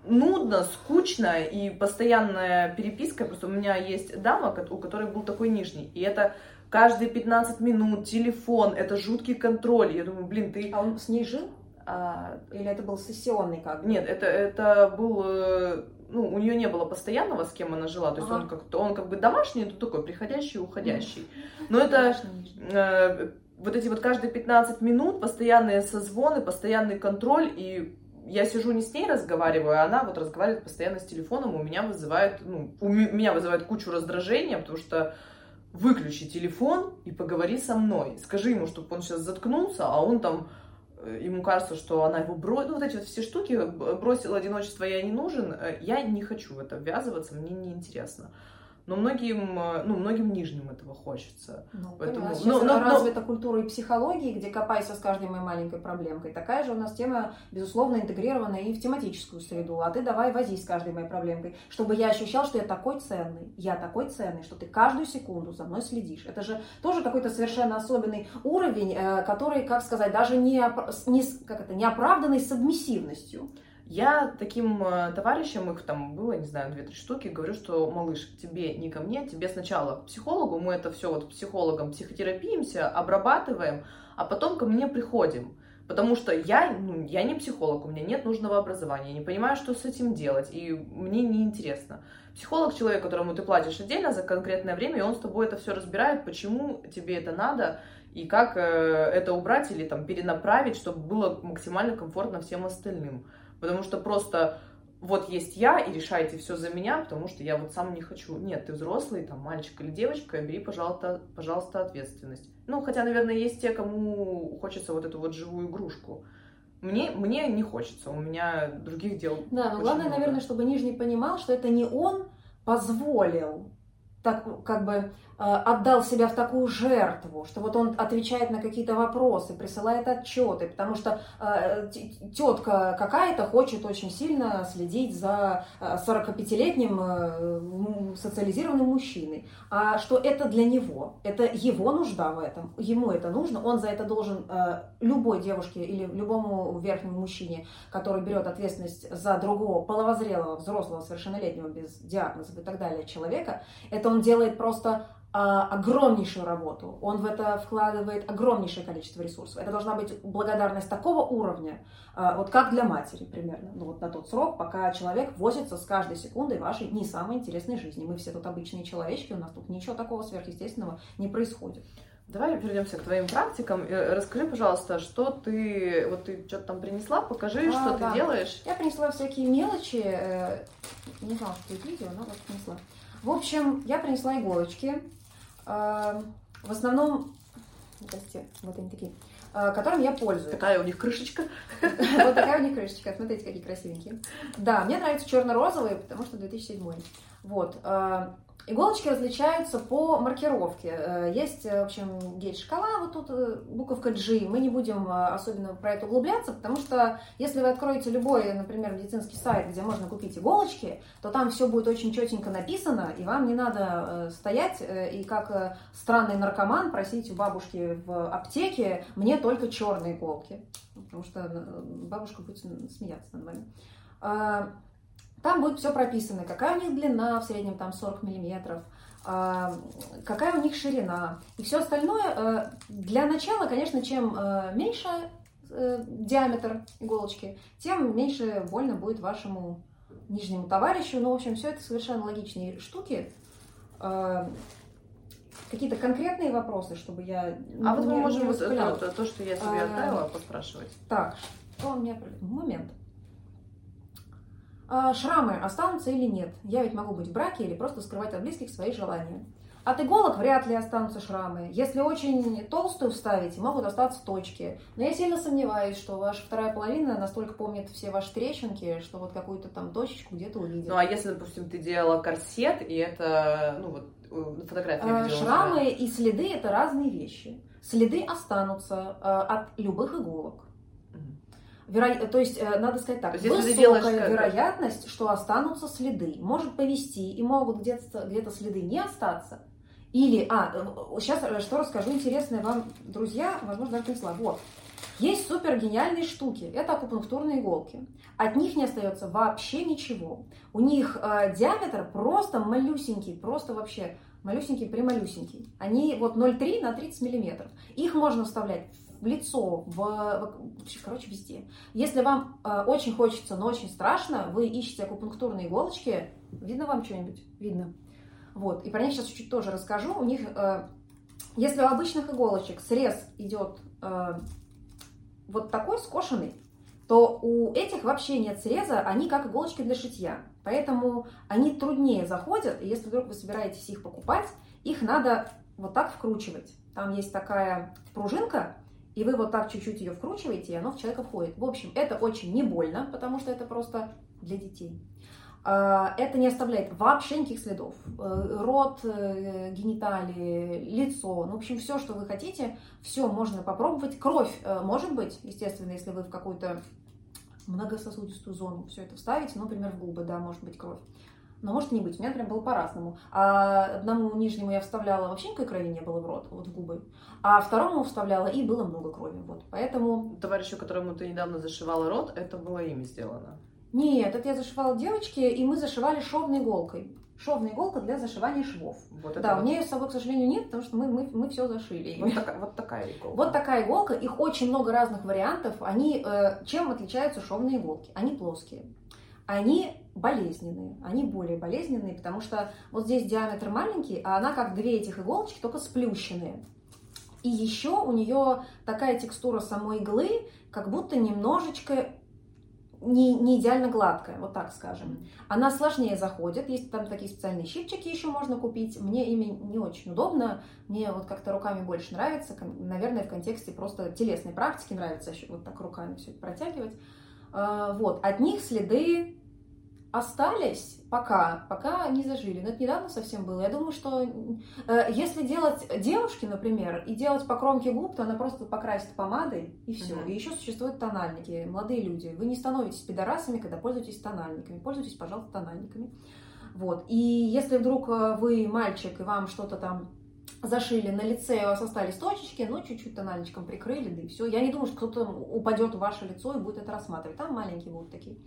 нудно, скучно и постоянная переписка. Просто у меня есть дама, у которой был такой нижний, и это каждые 15 минут телефон, это жуткий контроль. Я думаю, блин, ты... А он с ней жил? А... Или это был сессионный как Нет, это, это был... Э, ну, у нее не было постоянного, с кем она жила. То есть ага. он как-то, он как бы домашний, это такой приходящий, уходящий. Но это вот эти вот каждые 15 минут постоянные созвоны, постоянный контроль и я сижу не с ней разговариваю, а она вот разговаривает постоянно с телефоном, у меня вызывает, ну, у меня вызывает кучу раздражения, потому что выключи телефон и поговори со мной. Скажи ему, чтобы он сейчас заткнулся, а он там, э, ему кажется, что она его бросила. Ну, вот эти вот все штуки, бросил одиночество, я не нужен. Э, я не хочу в это ввязываться, мне неинтересно. интересно но многим, э, ну, многим нижним этого хочется. Ну, Поэтому, сейчас но, но, развита но... культура и психологии, где копайся с каждой моей маленькой проблемкой. Такая же у нас тема, безусловно, интегрирована и в тематическую среду. А ты давай возись с каждой моей проблемкой, чтобы я ощущал, что я такой ценный, я такой ценный, что ты каждую секунду за мной следишь. Это же тоже какой-то совершенно особенный уровень, э, который, как сказать, даже не, не, как это, неоправданной сабмиссивностью. Я таким э, товарищам, их там было, не знаю, две-три штуки, говорю, что, малыш, тебе не ко мне, тебе сначала к психологу, мы это все вот психологом психотерапиемся, обрабатываем, а потом ко мне приходим. Потому что я, ну, я не психолог, у меня нет нужного образования, я не понимаю, что с этим делать, и мне неинтересно. Психолог человек, которому ты платишь отдельно за конкретное время, и он с тобой это все разбирает, почему тебе это надо, и как э, это убрать или там перенаправить, чтобы было максимально комфортно всем остальным. Потому что просто вот есть я, и решайте все за меня, потому что я вот сам не хочу. Нет, ты взрослый, там, мальчик или девочка, бери, пожалуйста, пожалуйста, ответственность. Ну, хотя, наверное, есть те, кому хочется вот эту вот живую игрушку. Мне, мне не хочется, у меня других дел. Да, но главное, много. наверное, чтобы Нижний понимал, что это не он позволил так, как бы отдал себя в такую жертву, что вот он отвечает на какие-то вопросы, присылает отчеты, потому что э, тетка какая-то хочет очень сильно следить за 45-летним э, социализированным мужчиной, а что это для него, это его нужда в этом, ему это нужно, он за это должен любой девушке или любому верхнему мужчине, который берет ответственность за другого половозрелого, взрослого, совершеннолетнего, без диагнозов и так далее человека, это он делает просто огромнейшую работу, он в это вкладывает огромнейшее количество ресурсов. Это должна быть благодарность такого уровня, а, вот как для матери примерно, ну вот на тот срок, пока человек возится с каждой секундой вашей не самой интересной жизни. Мы все тут обычные человечки, у нас тут ничего такого сверхъестественного не происходит. Давай вернемся к твоим практикам. Э, расскажи, пожалуйста, что ты, вот ты что-то там принесла, покажи, а, что да. ты делаешь. Я принесла всякие мелочи, э, не знала, что это видео, но вот принесла. В общем, я принесла иголочки, в основном, здрасте, вот они такие, а, которым я пользуюсь. Такая у них крышечка. *laughs* Вот такая у них крышечка. Смотрите, какие красивенькие. Да, мне нравятся черно-розовые, потому что 2007. Вот. Иголочки различаются по маркировке. Э, есть, в общем, гель-шкала, вот тут э, буковка G. Мы не будем э, особенно про это углубляться, потому что если вы откроете любой, например, медицинский сайт, где можно купить иголочки, то там все будет очень четенько написано, и вам не надо стоять и как странный наркоман просить у бабушки в аптеке мне только черные иголки. Потому что бабушка будет смеяться над вами. А, там будет все прописано, какая у них длина, в среднем там 40 миллиметров, а, какая у них ширина. И все остальное, э, для начала, конечно, чем э, меньше э, диаметр иголочки, тем меньше больно будет вашему нижнему товарищу. Ну, в общем, все это совершенно логичные штуки. Какие-то конкретные вопросы, чтобы я... А вот мы можем вот это, то, что я себе оставила, поспрашивать. Так, что у меня... Момент. А, шрамы останутся или нет. Я ведь могу быть в браке или просто скрывать от близких свои желания. От иголок вряд ли останутся шрамы. Если очень толстую вставить, могут остаться точки. Но я сильно сомневаюсь, что ваша вторая половина настолько помнит все ваши трещинки, что вот какую-то там точечку где-то увидит. Ну а если, допустим, ты делала корсет, и это, ну вот, фотография а, Шрамы и следы – это разные вещи. Следы останутся а, от любых иголок. Веро... То есть, э, надо сказать так, Здесь высокая вероятность, что останутся следы. Может повести, и могут где-то где следы не остаться, Или, а, сейчас что расскажу интересное вам, друзья, возможно, даже принесла. Вот. Есть супер гениальные штуки. Это акупунктурные иголки. От них не остается вообще ничего. У них э, диаметр просто малюсенький, просто вообще малюсенький, прималюсенький. Они вот 0,3 на 30 миллиметров. Их можно вставлять в лицо, в, в короче, везде. Если вам э, очень хочется, но очень страшно, вы ищете акупунктурные иголочки. Видно вам что-нибудь? Видно. Вот. И про них сейчас чуть-чуть тоже расскажу. У них, э, если у обычных иголочек срез идет э, вот такой скошенный, то у этих вообще нет среза, они как иголочки для шитья. Поэтому они труднее заходят, и если вдруг вы собираетесь их покупать, их надо вот так вкручивать. Там есть такая пружинка, и вы вот так чуть-чуть ее вкручиваете, и оно в человека входит. В общем, это очень не больно, потому что это просто для детей. А, это не оставляет вообще никаких следов. Э, рот, э, гениталии, лицо, ну, в общем, все, что вы хотите, все можно попробовать. Кровь э, может быть, естественно, если вы в какую-то многососудистую зону все это вставите, ну, например, в губы, да, может быть кровь. Но может не быть. У меня, например, было по-разному. А одному нижнему я вставляла, вообще никакой крови не было в рот, вот в губы. А второму вставляла, и было много крови. Вот. Поэтому... Товарищу, которому ты недавно зашивала рот, это было ими сделано. Нет, это я зашивала девочке, и мы зашивали шовной иголкой. Шовная иголка для зашивания швов. Вот да, вот. у нее с собой, к сожалению, нет, потому что мы, мы, мы все зашили. Вот, такая, вот такая иголка. Вот такая иголка. Их очень много разных вариантов. Они э, чем отличаются шовные иголки? Они плоские. Они болезненные, они более болезненные, потому что вот здесь диаметр маленький, а она как две этих иголочки, только сплющенные. И еще у нее такая текстура самой иглы, как будто немножечко не, не идеально гладкая, вот так скажем. Она сложнее заходит, есть там такие специальные щипчики еще можно купить. Мне ими не очень удобно, мне вот как-то руками больше нравится, наверное, в контексте просто телесной практики нравится еще вот так руками все это протягивать. А, вот, от них следы остались пока, пока не зажили. Но это недавно совсем было. Я думаю, что э, если делать девушке, например, и делать по кромке губ, то она просто покрасит помадой и все. Mm-hmm. И еще существуют тональники. Молодые люди, вы не становитесь пидорасами, когда пользуетесь тональниками. Пользуйтесь, пожалуйста, тональниками. Вот. И если вдруг э, вы мальчик, и вам что-то там зашили на лице, у вас остались точечки, ну, чуть-чуть тональничком прикрыли, да и все. Я не думаю, что кто-то упадет в ваше лицо и будет это рассматривать. Там маленькие будут такие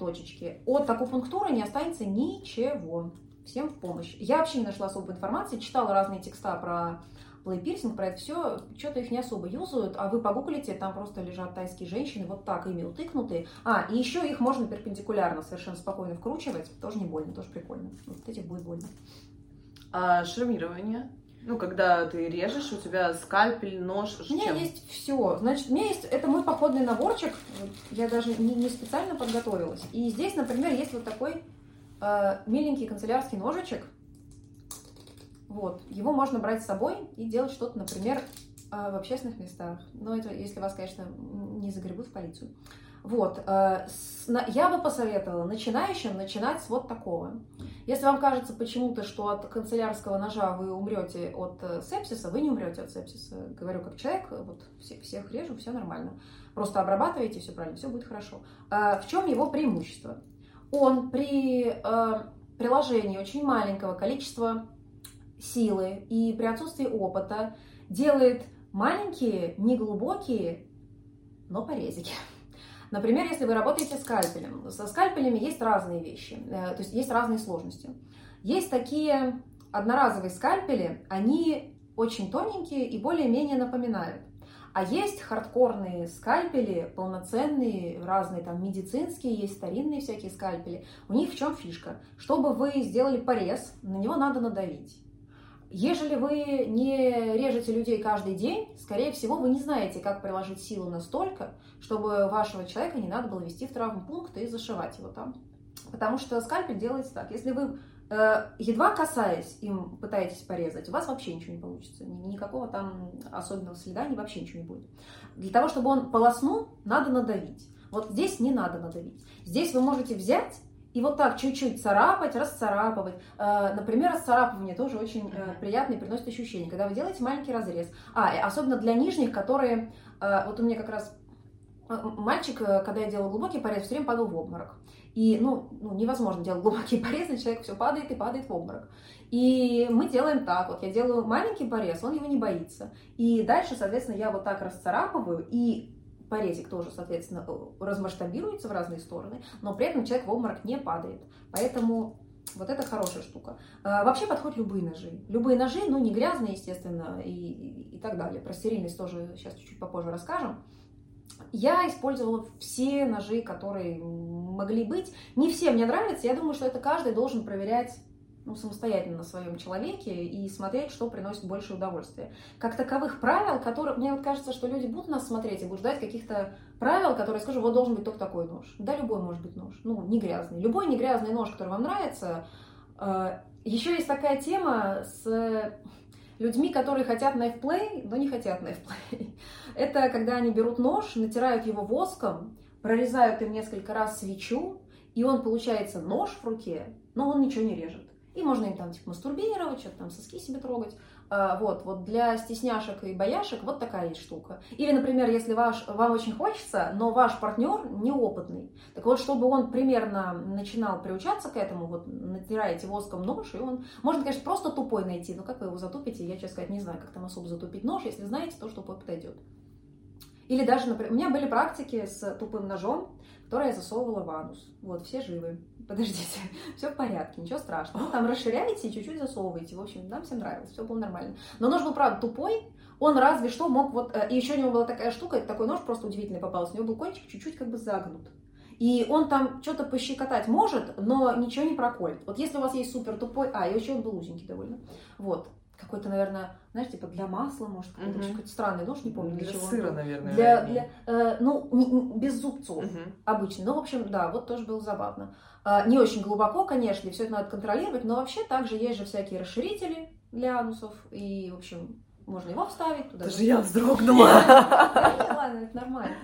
точечки. От акупунктуры не останется ничего. Всем в помощь. Я вообще не нашла особой информации, читала разные текста про плейпирсинг, про это все, что-то их не особо юзают, а вы погуглите, там просто лежат тайские женщины, вот так ими утыкнутые. А, и еще их можно перпендикулярно совершенно спокойно вкручивать, тоже не больно, тоже прикольно. Вот этих будет больно. А шармирование? Ну, когда ты режешь, у тебя скальпель, нож, У меня чем? есть все. Значит, у меня есть, это мой походный наборчик. Я даже не, не специально подготовилась. И здесь, например, есть вот такой э, миленький канцелярский ножичек. Вот. Его можно брать с собой и делать что-то, например, э, в общественных местах. Но это, если вас, конечно, не загребут в полицию. Вот. Э, я бы посоветовала начинающим начинать с вот такого. Если вам кажется почему-то, что от канцелярского ножа вы умрете от э, сепсиса, вы не умрете от сепсиса. Говорю как человек, вот всех, всех режу, все нормально. Просто обрабатываете, все правильно, все будет хорошо. Э, в чем его преимущество? Он при приложении очень маленького количества силы и при отсутствии опыта делает маленькие, неглубокие, но порезики. Например, если вы работаете скальпелем, со скальпелями есть разные вещи, э, то есть есть разные сложности. Есть такие одноразовые скальпели, они очень тоненькие и более-менее напоминают. А есть хардкорные скальпели, полноценные, разные там медицинские, есть старинные всякие скальпели. У них в чем фишка? Чтобы вы сделали порез, на него надо надавить. Ежели вы не режете людей каждый день, скорее всего, вы не знаете, как приложить силу настолько, чтобы вашего человека не надо было вести в травмпункт и зашивать его там. Потому что скальпель делается так. Если вы э, едва касаясь им пытаетесь порезать, у вас вообще ничего не получится. Никакого там особенного следа, ни вообще ничего не будет. Для того, чтобы он полоснул, надо надавить. Вот здесь не надо надавить. Здесь вы можете взять и вот так чуть-чуть царапать, расцарапывать. Э, например, расцарапывание тоже очень э, приятное и приносит ощущение, когда вы делаете маленький разрез. А, особенно для нижних, которые... Э, вот у меня как раз мальчик, когда я делала глубокий порез, все время падал в обморок. И, ну, ну, невозможно делать глубокие *laughs* порезы, человек все падает и падает в обморок. И мы делаем так, вот я делаю маленький порез, он его не боится. И дальше, соответственно, я вот так расцарапываю, и порезик тоже, соответственно, размасштабируется в разные стороны, но при этом человек в обморок не падает. Поэтому вот это хорошая штука. А, вообще подходят любые ножи. Любые ножи, ну не грязные, естественно, и, и, и так далее. Про стерильность тоже сейчас чуть-чуть попозже расскажем. Я использовала все ножи, которые могли быть. Не все мне нравятся. Я думаю, что это каждый должен проверять ну, самостоятельно на своем человеке и смотреть, что приносит больше удовольствия. Как таковых правил, которые... Мне вот кажется, что люди будут нас смотреть и будут ждать каких-то правил, которые скажут, вот должен быть только такой нож. Да, любой может быть нож. Ну, не грязный. Любой не грязный нож, который вам нравится. Э, Еще есть такая тема с людьми, которые хотят knife play, но не хотят knife play. *laughs* Это когда они берут нож, натирают его воском, прорезают им несколько раз свечу, и он получается нож в руке, но он ничего не режет. И можно им там типа мастурбировать, что-то там соски себе трогать. А, вот, вот для стесняшек и бояшек вот такая есть штука. Или, например, если ваш, вам очень хочется, но ваш партнер неопытный. Так вот, чтобы он примерно начинал приучаться к этому, вот натираете воском нож, и он... Можно, конечно, просто тупой найти, но как вы его затупите, я, честно сказать, не знаю, как там особо затупить нож. Если знаете, то тупой подойдет. Или даже, например, у меня были практики с тупым ножом, который я засовывала в анус. Вот, все живы. Подождите, *laughs* все в порядке, ничего страшного. Там расширяете и чуть-чуть засовываете. В общем, нам всем нравилось, все было нормально. Но нож был, правда, тупой. Он разве что мог вот... Э, и еще у него была такая штука, такой нож просто удивительный попался. У него был кончик чуть-чуть как бы загнут. И он там что-то пощекотать может, но ничего не проколет. Вот если у вас есть супер тупой... А, и еще он был узенький довольно. Вот какой-то, наверное, знаешь, типа для масла, может, какой-то, угу. какой-то странный нож, не помню для, для чего. сыра, наверное. Для, для, э, ну, не, не, без зубцов угу. обычно. Ну, в общем, да, вот тоже было забавно. Э, не очень глубоко, конечно, и все это надо контролировать, но вообще также есть же всякие расширители для анусов, и, в общем, можно его вставить туда. Даже я вздрогнула. *laughs* Ладно, это нормально.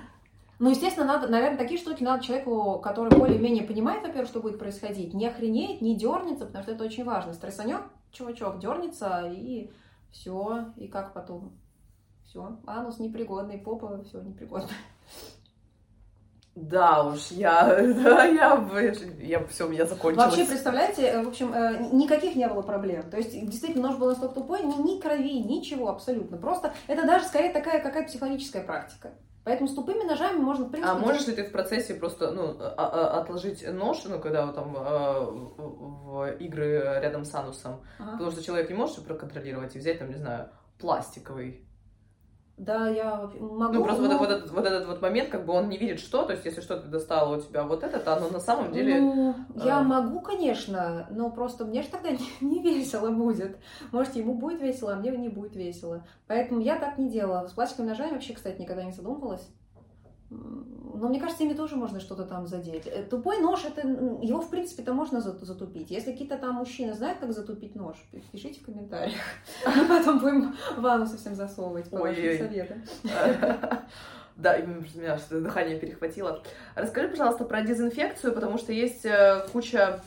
Ну, естественно, надо, наверное, такие штуки надо человеку, который более-менее понимает, во-первых, что будет происходить, не охренеет, не дернется, потому что это очень важно. Стрессанет, чувачок дернется, и все, и как потом? Все, анус непригодный, попа, все непригодно. Да уж, я, *laughs* да, я, я, все, у меня закончилось. Вообще, представляете, э, в общем, э, никаких не было проблем. То есть, действительно, нож был настолько тупой, ни, ни крови, ничего абсолютно. Просто это даже скорее такая какая-то психологическая практика. Поэтому с тупыми ножами можно, в принципе... А можешь ли ты в процессе просто, ну, а, а, отложить нож, ну, когда вот там а, в игры рядом с анусом? Ага. Потому что человек не может проконтролировать и взять, там, не знаю, пластиковый да, я могу. Ну, просто но... вот, вот, этот, вот этот вот момент, как бы он не видит что, то есть если что-то достало у тебя вот это, то оно на самом деле... Ну, я э... могу, конечно, но просто мне же тогда *laughs* не, не весело будет. Может, ему будет весело, а мне не будет весело. Поэтому я так не делала. С пластиковыми ножами вообще, кстати, никогда не задумывалась. Но мне кажется, ими тоже можно что-то там задеть. Э, тупой нож, это его, в принципе-то, можно затупить. Если какие-то там мужчины знают, как затупить нож, пишите в комментариях. *laughs* Мы потом будем ванну совсем засовывать по вашим советам. *laughs* Да, меня что дыхание перехватило. Расскажи, пожалуйста, про дезинфекцию, потому что есть э, куча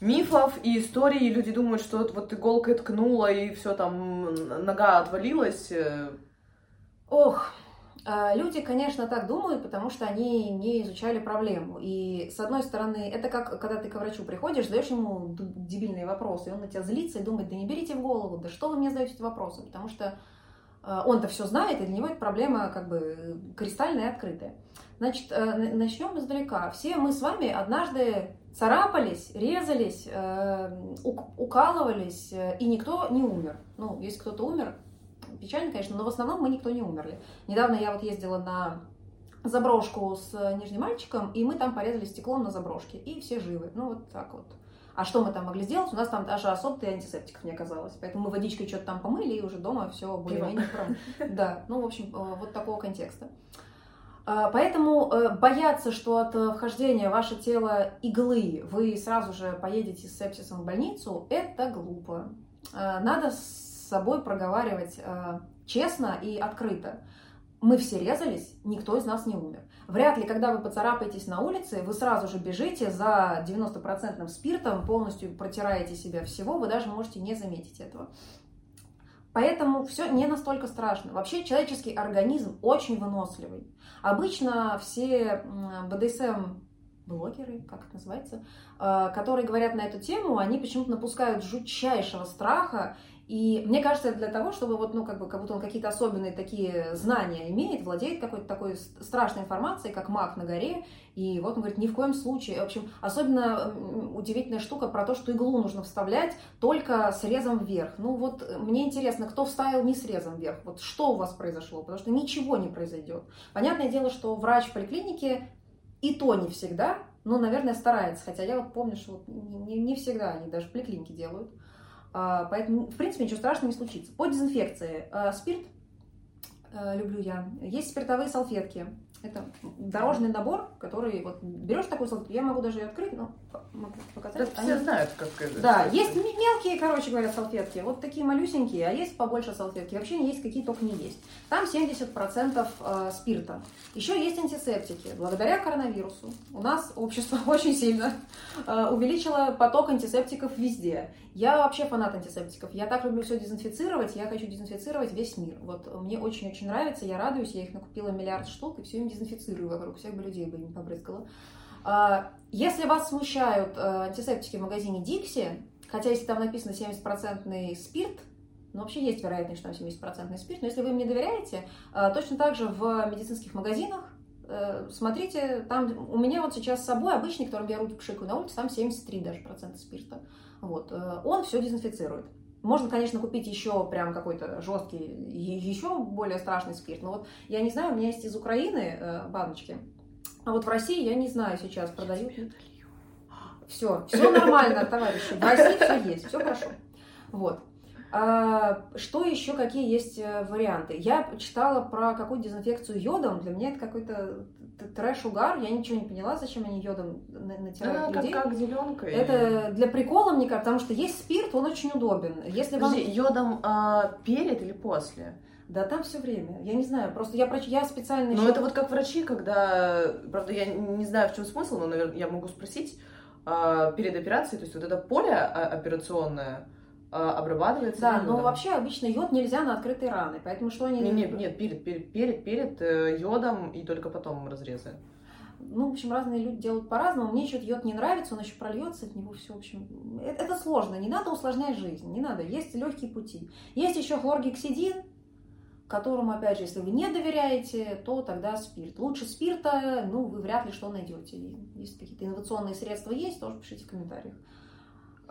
мифов и историй, и люди думают, что вот иголкой ткнула, и все там, нога отвалилась. Ох, а, люди, конечно, так думают, потому что они не изучали проблему. И, с одной стороны, это как, когда ты к врачу приходишь, задаешь ему дебильные вопросы, и он на тебя злится и думает, да не берите в голову, да что вы мне задаете эти вопросы, потому что а, он-то все знает, и для него эта проблема как бы кристальная и открытая. Значит, э, начнем издалека. Все мы с вами однажды царапались, резались, э, укалывались, э, и никто не умер. Ну, если кто-то умер, печально, конечно, но в основном мы никто не умерли. Недавно я вот ездила на заброшку с нижним мальчиком, и мы там порезали стеклом на заброшке, и все живы. Ну, вот так вот. А что мы там могли сделать? У нас там даже особо антисептиков не оказалось. Поэтому мы водичкой что-то там помыли, и уже дома все более-менее Да, ну, в общем, э, вот такого контекста. А, поэтому э, бояться, что от вхождения в ваше тело иглы вы сразу же поедете с сепсисом в больницу, это глупо. Э, надо собой проговаривать э, честно и открыто. Мы все резались, никто из нас не умер. Вряд ли, когда вы поцарапаетесь на улице, вы сразу же бежите за 90% спиртом, полностью протираете себя всего, вы даже можете не заметить этого. Поэтому все не настолько страшно. Вообще человеческий организм очень выносливый. Обычно все БДСМ блогеры, как это называется, э, которые говорят на эту тему, они почему-то напускают жутчайшего страха и мне кажется, для того, чтобы вот, ну, как бы, как будто он какие-то особенные такие знания имеет, владеет какой-то такой страшной информацией, как маг на горе, и вот он говорит, ни в коем случае. В общем, особенно удивительная штука про то, что иглу нужно вставлять только срезом вверх. Ну вот, мне интересно, кто вставил не срезом вверх? Вот что у вас произошло? Потому что ничего не произойдет. Понятное дело, что врач в поликлинике и то не всегда, но, наверное, старается. Хотя я вот помню, что вот не, не всегда они даже в поликлинике делают. А, поэтому, в принципе, ничего страшного не случится. По дезинфекции. А, спирт э, люблю я. Есть спиртовые салфетки. Это дорожный набор, который вот берешь такую салфетку, я могу даже ее открыть, но могу показать. Да, все знают, как это. Да, есть мелкие, короче говоря, салфетки, вот такие малюсенькие, а есть побольше салфетки. Вообще есть какие только не есть. Там 70% э, спирта. Еще есть антисептики. Благодаря коронавирусу у нас общество *laughs* очень сильно э, увеличило поток антисептиков везде. Я вообще фанат антисептиков. Я так люблю все дезинфицировать, я хочу дезинфицировать весь мир. Вот мне очень-очень нравится, я радуюсь, я их накупила миллиард штук, и все им дезинфицирую вокруг, всех бы людей бы не побрызгала. А, если вас смущают э, антисептики в магазине Dixie, хотя если там написано 70% спирт, ну, вообще есть вероятность, что там 70% спирт, но если вы им не доверяете, э, точно так же в медицинских магазинах э, смотрите, там у меня вот сейчас с собой обычный, которым я руки пшикаю на улице, там 73 даже процента спирта. Вот. Он все дезинфицирует. Можно, конечно, купить еще прям какой-то жесткий, еще более страшный спирт. Но вот я не знаю, у меня есть из Украины э, баночки. А вот в России я не знаю сейчас продают. Все, все нормально, товарищи. В России все есть, все хорошо. Вот. А, что еще, какие есть э, варианты? Я читала про какую дезинфекцию йодом. Для меня это какой-то трэш-угар. Я ничего не поняла, зачем они йодом натирают да, людей. Как, как зеленка. Это для прикола, мне кажется, потому что есть спирт, он очень удобен. Если вам... Подожди, йодом а, перед или после? Да там все время. Я не знаю, просто я, я специально... Ну, еще... это вот как врачи, когда... Правда, я не знаю, в чем смысл, но, наверное, я могу спросить. А, перед операцией, то есть вот это поле операционное, а, обрабатывается. Да, но вообще обычно йод нельзя на открытые раны, поэтому что они... Нет, нет, нет, перед, перед, перед, перед э, йодом и только потом разрезы. Ну, в общем, разные люди делают по-разному. Мне что-то йод не нравится, он еще прольется от него все, в общем. Это, это сложно, не надо усложнять жизнь, не надо. Есть легкие пути. Есть еще хлоргексидин, которому, опять же, если вы не доверяете, то тогда спирт. Лучше спирта, ну, вы вряд ли что найдете. Если какие-то инновационные средства есть, тоже пишите в комментариях.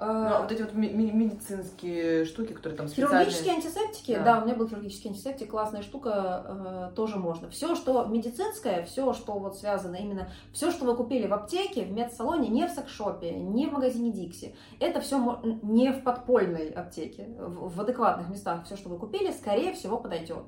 Ну, а вот эти вот медицинские штуки, которые там специальные... Хирургические антисептики, да. да, у меня был хирургический антисептик, классная штука, э, тоже можно. Все, что медицинское, все, что вот связано именно, все, что вы купили в аптеке, в медсалоне, не в секшопе, не в магазине Дикси, это все не в подпольной аптеке, в, в адекватных местах, все, что вы купили, скорее всего, подойдет.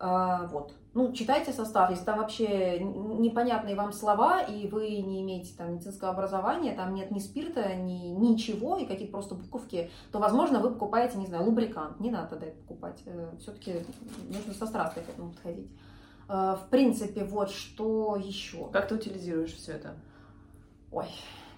Э, вот ну, читайте состав, если там вообще непонятные вам слова, и вы не имеете там медицинского образования, там нет ни спирта, ни ничего, и какие-то просто буковки, то, возможно, вы покупаете, не знаю, лубрикант. Не надо тогда это покупать. Э, Все-таки нужно со страсткой к этому подходить. Э, в принципе, вот что еще. Как ты утилизируешь все это? Ой,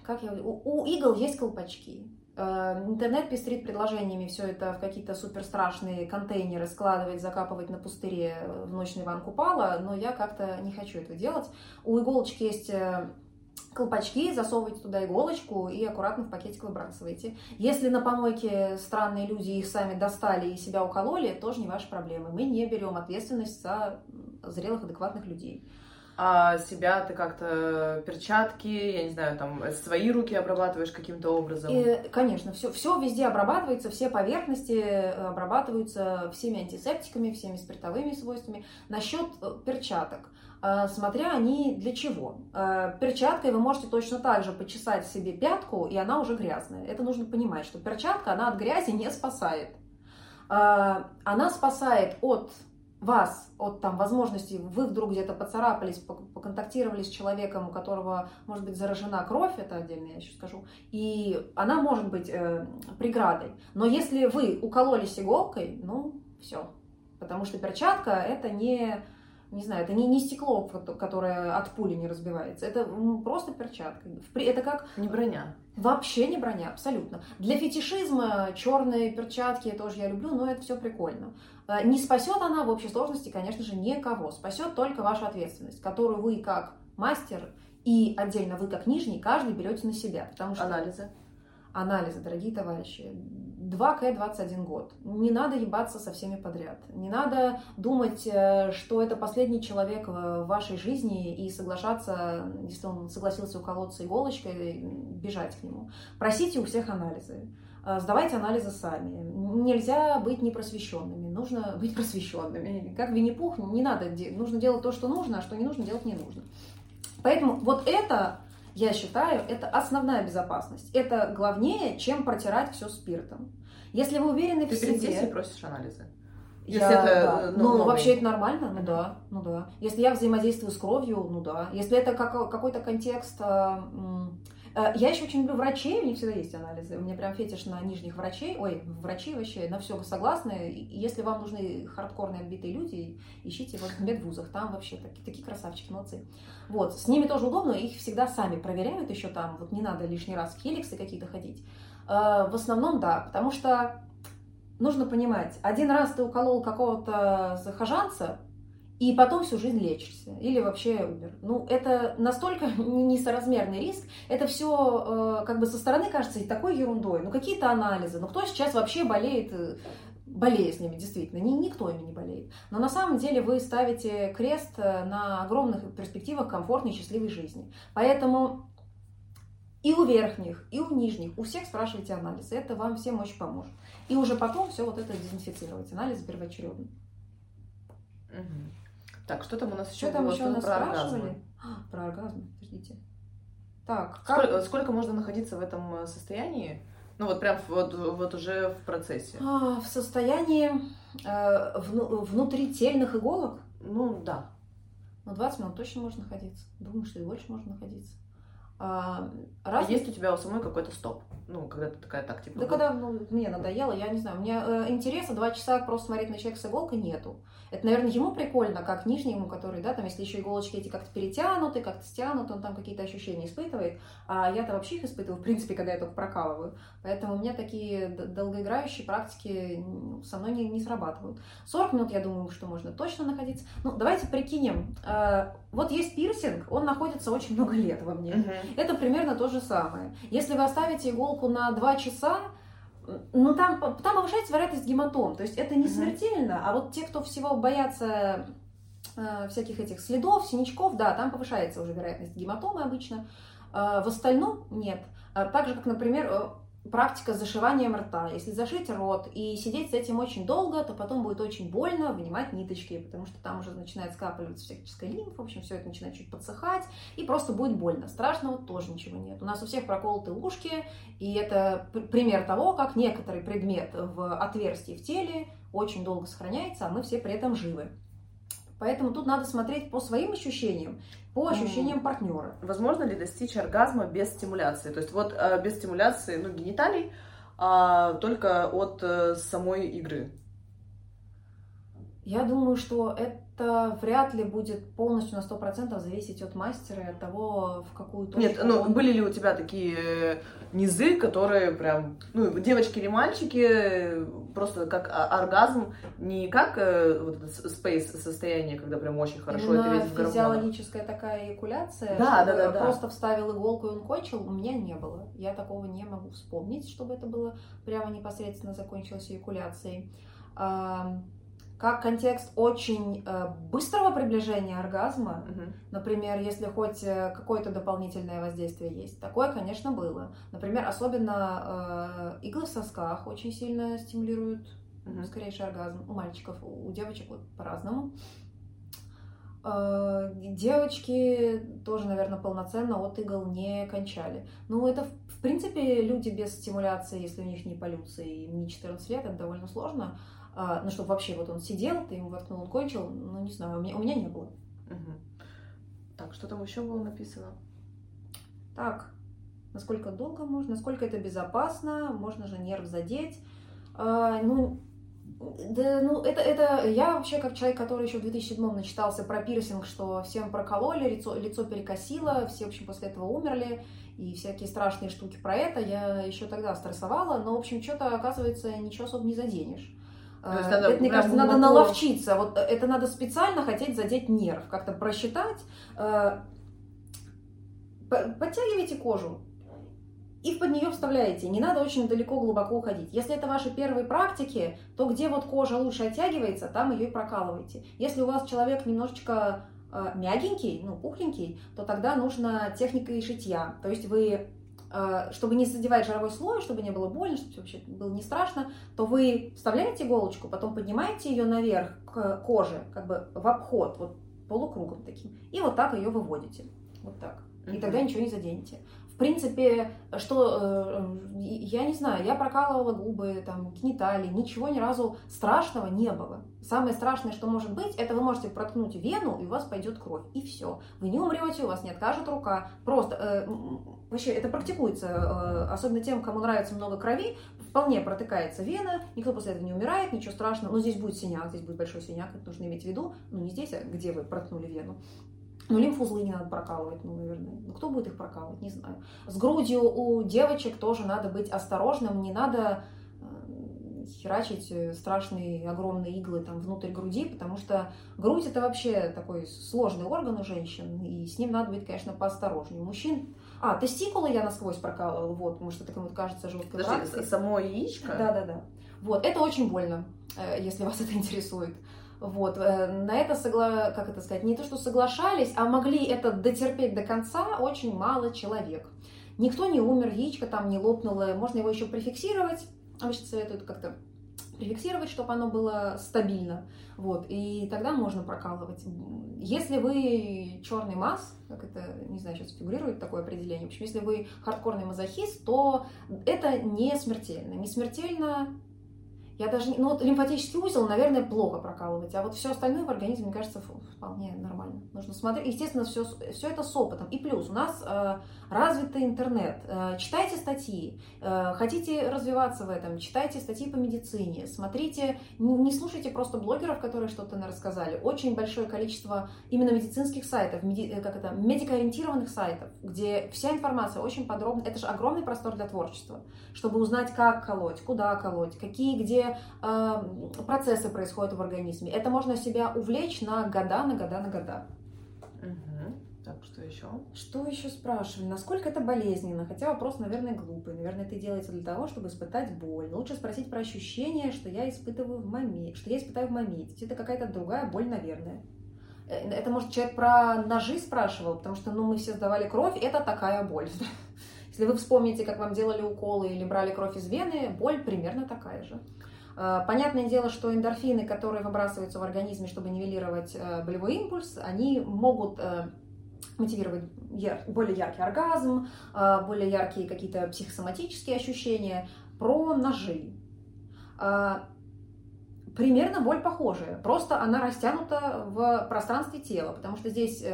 как я... У, у игл есть колпачки. Э, интернет пестрит предложениями все это в какие-то супер страшные контейнеры складывать, закапывать на пустыре в ночь на Иван Купала, но я как-то не хочу этого делать. У иголочки есть э, колпачки, засовывайте туда иголочку и аккуратно в пакетик выбрасывайте. Если на помойке странные люди их сами достали и себя укололи, тоже не ваши проблемы. Мы не берем ответственность за зрелых, адекватных людей а себя ты как-то перчатки, я не знаю, там свои руки обрабатываешь каким-то образом? И, конечно, все, все везде обрабатывается, все поверхности э, обрабатываются всеми антисептиками, всеми спиртовыми свойствами. Насчет э, перчаток э, смотря они для чего. Перчаткой вы можете точно так же почесать себе пятку, и она уже грязная. Это нужно понимать, что перчатка, она от грязи не спасает. Она спасает от вас от там, возможности, вы вдруг где-то поцарапались, поконтактировали с человеком, у которого может быть заражена кровь, это отдельно я еще скажу, и она может быть э, преградой. Но если вы укололись иголкой, ну, все. Потому что перчатка это не не знаю, это не, не стекло, которое от пули не разбивается. Это просто перчатка. Это как... Не броня. Вообще не броня, абсолютно. Для фетишизма черные перчатки тоже я люблю, но это все прикольно. Э, не спасет она в общей сложности, конечно же, никого. Спасет только ваша ответственность, которую вы как мастер и отдельно вы как нижний, каждый берете на себя. Потому что... Анализы. Анализы, дорогие товарищи. 2К 21 год. Не надо ебаться со всеми подряд. Не надо думать, э, что это последний человек в вашей жизни и соглашаться, если он согласился уколоться иголочкой, бежать к нему. Просите у всех анализы. Э, сдавайте анализы сами. Нельзя быть непросвещенными, нужно быть просвещенными. Как Винни-Пух, не надо, нужно делать то, что нужно, а что не нужно, делать не нужно. Поэтому вот это, я считаю, это основная безопасность. Это главнее, чем протирать все спиртом. Если вы уверены Ты в себе... Ты перед просишь анализы? Если я, это, да. ну, ну вообще это нормально, ну да, ну да. Если я взаимодействую с кровью, ну да. Если это как, какой-то контекст а, Э, я еще очень люблю врачей, у них всегда есть анализы. У меня прям фетиш на нижних врачей. Ой, врачи вообще на все согласны. Если вам нужны хардкорные отбитые люди, ищите вот в медвузах. Там вообще такие, такие красавчики, молодцы. Вот, с ними тоже удобно, их всегда сами проверяют еще там. Вот не надо лишний раз в хеликсы какие-то ходить. Э, в основном, да, потому что нужно понимать, один раз ты уколол какого-то захожанца, и потом всю жизнь лечишься или вообще умер. Ну, это настолько *laughs* несоразмерный риск. Это все э, как бы со стороны кажется и такой ерундой. Ну, какие-то анализы. Ну, кто сейчас вообще болеет, э, ними, действительно. Ни, никто ими не болеет. Но на самом деле вы ставите крест на огромных перспективах комфортной счастливой жизни. Поэтому и у верхних, и у нижних, у всех спрашивайте анализы. Это вам всем очень поможет. И уже потом все вот это дезинфицировать. Анализы первоочередно. Угу. Так, что там у нас еще что? Там еще нас про оргазм. А, про оргазм, подождите. Так, как... сколько, сколько можно находиться в этом э, состоянии? Ну вот прям вот, вот уже в процессе. А, в состоянии э, вну, внутрительных иголок? Ну да. Ну 20 минут точно можно находиться. Думаю, что и больше можно находиться. А, раз... а есть у тебя у самой какой-то стоп? Ну, когда ты такая так, типа... Да когда ну, мне надоело, я не знаю, меня э, интереса два часа просто смотреть на человека с иголкой нету. Это, наверное, ему прикольно, как нижнему, который, да, там, если еще иголочки эти как-то перетянуты, как-то стянуты, он там какие-то ощущения испытывает, а я-то вообще их испытываю, в принципе, когда я только прокалываю. Поэтому у меня такие долгоиграющие практики со мной не, не срабатывают. 40 минут, я думаю, что можно точно находиться. Ну, давайте прикинем. Э, вот есть пирсинг, он находится очень много лет во мне. Uh-huh. Это примерно то же самое. Если вы оставите иголку на 2 часа, ну, там, там повышается вероятность гематом. То есть это не смертельно, а вот те, кто всего боятся э, всяких этих следов, синячков, да, там повышается уже вероятность гематомы обычно. Э, в остальном нет. Э, так же, как, например, э, практика с зашиванием рта. Если зашить рот и сидеть с этим очень долго, то потом будет очень больно вынимать ниточки, потому что там уже начинает скапливаться всяческая лимфа, в общем, все это начинает чуть подсыхать, и просто будет больно. Страшного тоже ничего нет. У нас у всех проколоты ушки, и это пример того, как некоторый предмет в отверстии в теле очень долго сохраняется, а мы все при этом живы. Поэтому тут надо смотреть по своим ощущениям, по ощущениям партнера. Возможно ли достичь оргазма без стимуляции? То есть вот э, без стимуляции ну, гениталий, а только от э, самой игры. Я думаю, что это вряд ли будет полностью на 100% зависеть от мастера и от того, в какую точку Нет, ну были ли у тебя такие э, низы, которые прям, ну, девочки или мальчики, просто как оргазм, не как э, вот это space состояние, когда прям очень хорошо, Именно это весь физиологическая такая эякуляция, да, да, да, да, просто вставил иголку и он кончил, у меня не было. Я такого не могу вспомнить, чтобы это было прямо непосредственно закончилось эякуляцией как контекст очень э, быстрого приближения оргазма, угу. например, если хоть э, какое-то дополнительное воздействие есть, такое, конечно, было. Например, особенно э, иглы в сосках очень сильно стимулируют угу. скорейший оргазм у мальчиков, у, у девочек вот по-разному. Э, девочки тоже, наверное, полноценно от игл не кончали. Ну, это, в принципе, люди без стимуляции, если у них не полюции, им не 14 лет, это довольно сложно. А, ну, чтобы вообще вот он сидел, ты ему воткнул, он кончил, ну, не знаю, у меня, у меня не было. Угу. Так, что там еще было написано? Так, насколько долго можно, насколько это безопасно, можно же нерв задеть. А, ну, Да, ну, это, это я вообще как человек, который еще в 2007 начитался про пирсинг, что всем прокололи, лицо, лицо перекосило, все, в общем, после этого умерли, и всякие страшные штуки про это. Я еще тогда стрессовала, но, в общем, что-то, оказывается, ничего особо не заденешь. Надо это, мне кажется, надо глубоко- наловчиться. Вот это надо специально хотеть задеть нерв, как-то просчитать. Э, по- Подтягивайте кожу и под нее вставляете. Не надо очень далеко глубоко уходить. Если это ваши первые практики, то где вот кожа лучше оттягивается, там ее и прокалывайте. Если у вас человек немножечко э, мягенький, ну, пухленький, то тогда нужна техника и шитья. То есть вы, э, чтобы не задевать жировой слой, чтобы не было больно, чтобы вообще было не страшно, то вы вставляете иголочку, потом поднимаете ее наверх к коже, как бы в обход, вот полукругом таким, и вот так ее выводите. Вот так. И тогда ничего не заденете. В принципе, что, э, я не знаю, я прокалывала губы, там, гениталии, ничего ни разу страшного не было. Самое страшное, что может быть, это вы можете проткнуть вену, и у вас пойдет кровь, и все. Вы не умрете, у вас не откажет рука. Просто, э, вообще, это практикуется, э, особенно тем, кому нравится много крови, вполне протыкается вена, никто после этого не умирает, ничего страшного. Но здесь будет синяк, здесь будет большой синяк, это нужно иметь в виду. Ну, не здесь, а где вы проткнули вену. Ну, лимфузлы не надо прокалывать, ну, наверное. Ну, кто будет их прокалывать, не знаю. С грудью у девочек тоже надо быть осторожным, не надо э, херачить страшные огромные иглы там внутрь груди, потому что грудь это вообще такой сложный орган у женщин, и с ним надо быть, конечно, поосторожнее. Мужчин... А, тестикулы я насквозь прокалывала, вот, может, это кому-то кажется жесткой Подожди, практикой. само яичко? Да, да, да. Вот, это очень больно, э, если вас *laughs* это интересует. Вот, э, на это, согла... как это сказать, не то, что соглашались, а могли это дотерпеть до конца очень мало человек. Никто не умер, яичко там не лопнуло, можно его еще прификсировать. Обычно советуют как-то прификсировать, чтобы оно было стабильно. Вот, и тогда можно прокалывать. Если вы черный масс, как это, не знаю, сейчас фигурирует такое определение, в общем, если вы хардкорный мазохист, то это не смертельно. Не смертельно я даже. Ну, вот лимфатический узел, наверное, плохо прокалывать, а вот все остальное в организме, мне кажется, вполне нормально. Нужно смотреть. Естественно, все, все это с опытом. И плюс, у нас э, развитый интернет. Э, читайте статьи. Э, хотите развиваться в этом, читайте статьи по медицине. Смотрите, не, не слушайте просто блогеров, которые что-то рассказали. Очень большое количество именно медицинских сайтов, меди- э, как это, медикоориентированных сайтов, где вся информация очень подробно. Это же огромный простор для творчества, чтобы узнать, как колоть, куда колоть, какие где э, процессы происходят в организме. Это можно себя увлечь на года, на года, на года. Мгм. Так, что еще? Что еще спрашивали? Насколько это болезненно? Хотя вопрос, наверное, глупый. Наверное, это делается для того, чтобы испытать боль. Лучше спросить про ощущения, что я испытываю в моменте, что я испытаю в моменте. Это какая-то другая боль, наверное. Э, Это, может, человек про ножи спрашивал, потому что, ну, мы все сдавали кровь, это такая боль. *laughs* Если вы вспомните, как вам делали уколы или брали кровь из вены, боль примерно такая же. Э, Понятное дело, что эндорфины, которые выбрасываются в организме, чтобы нивелировать э, болевой импульс, они могут э, мотивировать яр- более яркий оргазм, более яркие какие-то психосоматические ощущения. Про ножи. Примерно боль похожая, просто она растянута в пространстве тела, потому что здесь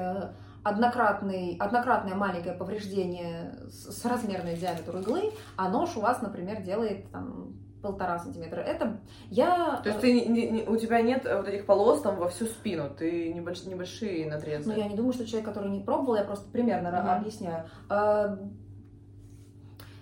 однократный, однократное маленькое повреждение с, с размерной диаметр иглы, а нож у вас, например, делает там, полтора сантиметра. Это я... То есть ты, не- не- у тебя нет э, вот этих полос там во всю спину, ты небольш- небольшие надрезы. Ну, я не думаю, что человек, который не пробовал, я просто примерно Мгм. объясняю. А,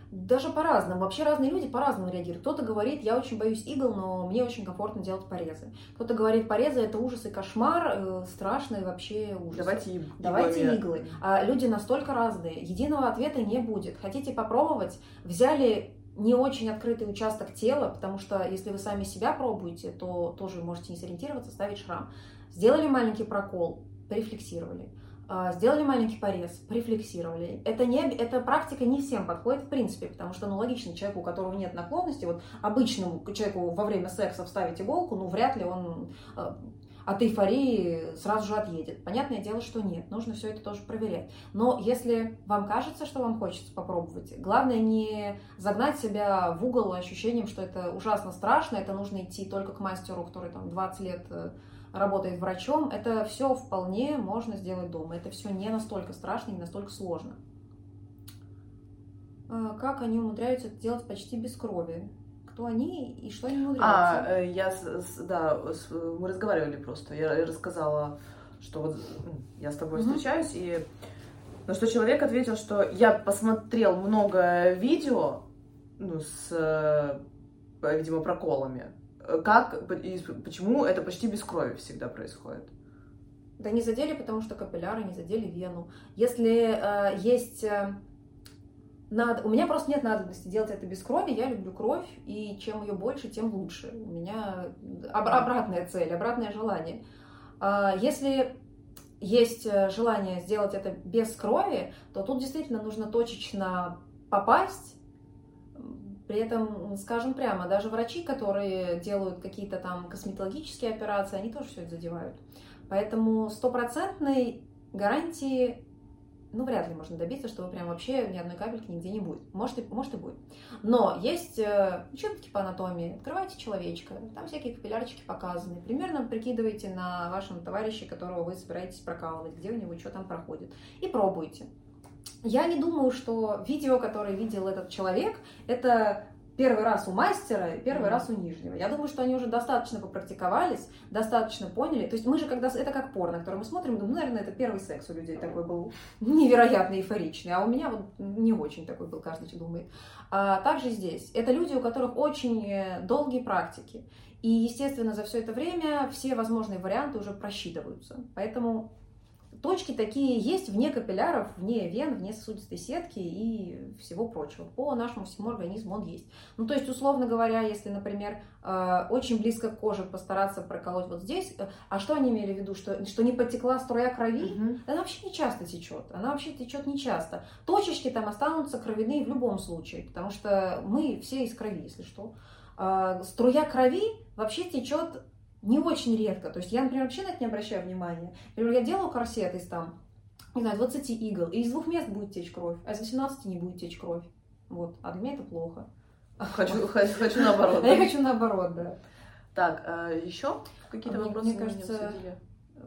Даже по-разному. Вообще разные люди по-разному реагируют. Кто-то говорит, я очень боюсь игл, но мне очень комфортно делать порезы. Кто-то говорит, порезы это ужас и кошмар, э, страшный вообще ужас. Давайте иг- Давайте иглами. иглы. А люди настолько разные. Единого ответа не будет. Хотите попробовать? Взяли не очень открытый участок тела, потому что если вы сами себя пробуете, то тоже можете не сориентироваться, ставить шрам. Сделали маленький прокол, префлексировали. А, Сделали маленький порез, префлексировали. Это, не, эта практика не всем подходит в принципе, потому что, ну, логично, человеку, у которого нет наклонности, вот обычному человеку во время секса вставить иголку, ну, вряд ли он э, от эйфории сразу же отъедет. Понятное дело, что нет, нужно все это тоже проверять. Но если вам кажется, что вам хочется попробовать, главное не загнать себя в угол ощущением, что это ужасно страшно, это нужно идти только к мастеру, который там 20 лет э, работает врачом. Это все вполне можно сделать дома. Это все не настолько страшно, не настолько сложно. А, Как они умудряются это делать почти без крови? Кто они и что они умудряются. А, э, я, да, мы разговаривали просто. Я рассказала, что вот я с тобой угу. встречаюсь, и но что человек ответил, что я посмотрел много видео ну, с, э, видимо, проколами. Как и почему это почти без крови всегда происходит? Да не задели, потому что капилляры не задели вену. Если э, есть э, надо, у меня просто нет надобности делать это без крови. Я люблю кровь, и чем ее больше, тем лучше. У меня об, обратная цель, обратное желание. Э, если есть э, желание сделать это без крови, то тут действительно нужно точечно попасть. При этом, скажем прямо, даже врачи, которые делают какие-то там косметологические операции, они тоже все это задевают. Поэтому стопроцентной гарантии ну, вряд ли можно добиться, что прям вообще ни одной капельки нигде не будет. Может, и, может и будет. Но есть э, учебники по анатомии. Открывайте человечка, там всякие капиллярчики показаны. Примерно прикидывайте на вашем товарище, которого вы собираетесь прокалывать, где у него что там проходит. И пробуйте. Я не думаю, что видео, которое видел этот человек, это первый раз у мастера и первый mm-hmm. раз у нижнего. Я думаю, что они уже достаточно попрактиковались, достаточно поняли. То есть мы же когда... Это как порно, которое мы смотрим, думаю, ну, наверное, это первый секс у людей такой был невероятно эйфоричный, а у меня вот не очень такой был, каждый думает. А также здесь. Это люди, у которых очень э, долгие практики. И, естественно, за все это время все возможные варианты уже просчитываются. Поэтому Точки такие есть вне капилляров, вне вен, вне сосудистой сетки и всего прочего. По нашему всему организму он есть. Ну, то есть, условно говоря, если, например, э, очень близко к коже постараться проколоть вот здесь, э, а что они имели в виду? Что, что не потекла струя крови? Угу. Она вообще не часто течет. Она вообще течет не часто. Точечки там останутся кровяные в любом случае, потому что мы все из крови, если что. А, струя крови вообще течет не очень редко. То есть я, например, вообще на это не обращаю внимания. Например, я делаю корсет из там, не знаю, 20 игл, и из двух мест будет течь кровь, а из 18 не будет течь кровь. Вот. А для меня это плохо. Хочу, *laughs* хочу, хочу наоборот. Я хочу наоборот, да. Так, а еще какие-то вопросы мне кажется, обсудили?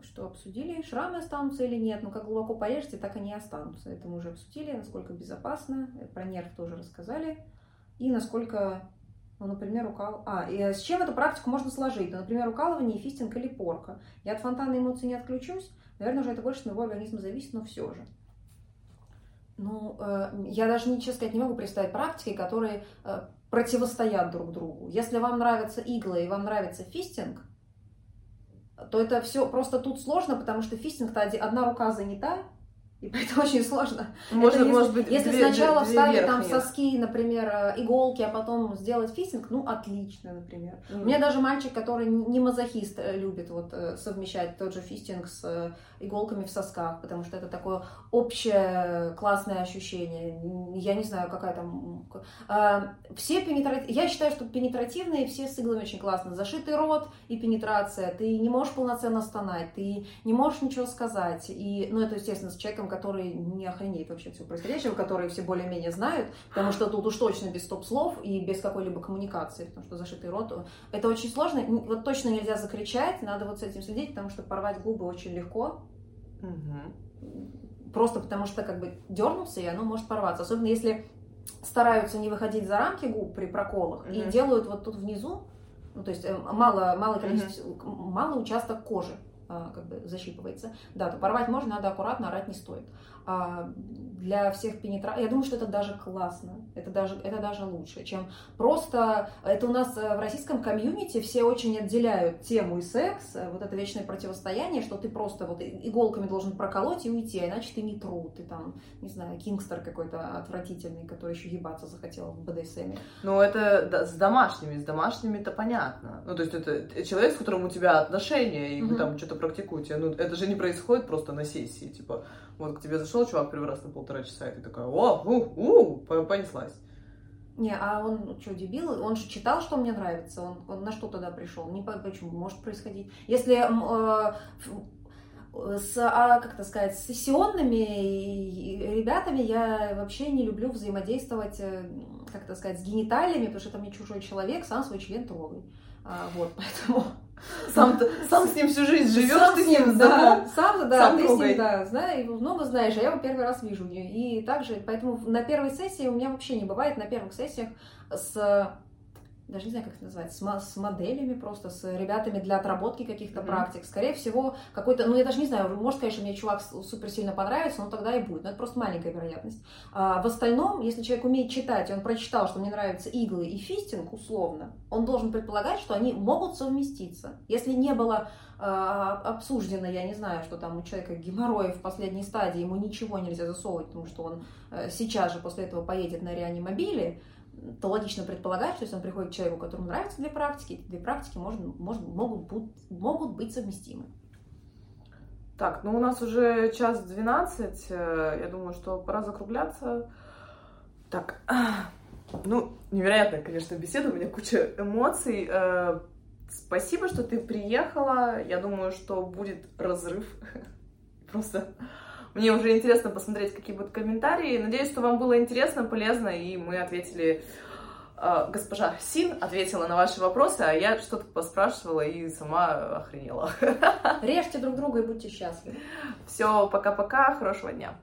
Что обсудили? Шрамы останутся или нет? Ну, как глубоко порежете, так они останутся. Это мы уже обсудили, насколько безопасно. Про нерв тоже рассказали. И насколько ну, например, укал... А, и с чем эту практику можно сложить? Ну, например, укалывание, фистинг или порка. Я от фонтана эмоций не отключусь. Наверное, уже это больше от моего организма зависит, но все же. Ну, э, я даже, честно сказать, не могу представить практики, которые э, противостоят друг другу. Если вам нравятся иглы и вам нравится фистинг, то это все просто тут сложно, потому что фистинг-то одна рука занята, и поэтому *laughs* очень сложно. Может, это, если, может быть, если две, сначала две вставить там соски, например, э, иголки, а потом сделать фистинг, ну отлично, например. Mm. У меня даже мальчик, который не мазохист, э, любит вот э, совмещать тот же фистинг с иголками в сосках, потому что это такое общее классное ощущение. Я не знаю, какая там... А, все пенетративные... Я считаю, что пенетративные все с иглами очень классно. Зашитый рот и пенетрация. Ты не можешь полноценно стонать, ты не можешь ничего сказать. И, ну, это, естественно, с человеком, который не охренеет вообще все происходящего, который все более-менее знают, потому что тут уж точно без стоп-слов и без какой-либо коммуникации, потому что зашитый рот... Это очень сложно. Вот точно нельзя закричать, надо вот с этим следить, потому что порвать губы очень легко. Угу. Просто потому что как бы дернулся, и оно может порваться. Особенно если стараются не выходить за рамки губ при проколах угу. и делают вот тут внизу, ну, то есть э, мало, мало, количество, угу. мало участок кожи как бы защипывается. Да, то порвать можно, надо аккуратно, орать не стоит. А для всех пенетраций, я думаю, что это даже классно, это даже, это даже лучше, чем просто, это у нас э, в российском комьюнити все очень отделяют тему и секс, э, вот это вечное противостояние, что ты просто вот иголками должен проколоть и уйти, а иначе ты не тру, ты там, не знаю, кингстер какой-то отвратительный, который еще ебаться захотел в БДСМе. Ну, это да, с домашними, с домашними это понятно. Ну, то есть это человек, с которым у тебя отношения, и вы там что-то практикуете, ну, это же не происходит просто на сессии, типа, вот к тебе зашел чувак первый раз на полтора часа, и ты такая, о, у, у, понеслась. Не, а он что, дебил? Он же читал, что мне нравится. Он, он на что тогда пришел? Не почему может происходить. Если э, с, а, как это сказать, сессионными ребятами я вообще не люблю взаимодействовать, э, как это сказать, с гениталиями, потому что это мне чужой человек, сам свой член трогай. А, вот, *laughs* поэтому... Сам, сам с ним всю жизнь живешь, сам ты с ним, да, сам, да, сам ты с ним, да, знаю, много знаешь, а я его первый раз вижу. И также, поэтому на первой сессии у меня вообще не бывает, на первых сессиях с даже не знаю, как это назвать, с, с моделями просто, с ребятами для отработки каких-то Мгм. практик. Скорее всего, какой-то, ну я даже не знаю, может, конечно, мне чувак супер сильно понравится, но тогда и будет. Но это просто маленькая вероятность. А в остальном, если человек умеет читать, и он прочитал, что мне нравятся иглы и фистинг, условно, он должен предполагать, что они могут совместиться. Если не было а, обсуждено, я не знаю, что там у человека геморрой в последней стадии, ему ничего нельзя засовывать, потому что он э, сейчас же после этого поедет на реанимобиле, то логично предполагать, что если он приходит к человеку, которому нравятся две практики, эти две практики можно, может, могут, бу- могут быть совместимы. Так, ну у нас уже час двенадцать. э, Я думаю, что пора закругляться. Так, *clears throat* ну, невероятная, конечно, беседа, у меня куча эмоций. Э, Спасибо, что ты приехала. Я думаю, что будет разрыв. *laughs* Просто мне уже интересно посмотреть, какие будут комментарии. Надеюсь, что вам было интересно, полезно, и мы ответили... э, Госпожа Син ответила на ваши вопросы, а я что-то поспрашивала и сама охренела. *laughs* Режьте друг друга и будьте счастливы. Все, пока-пока, хорошего дня.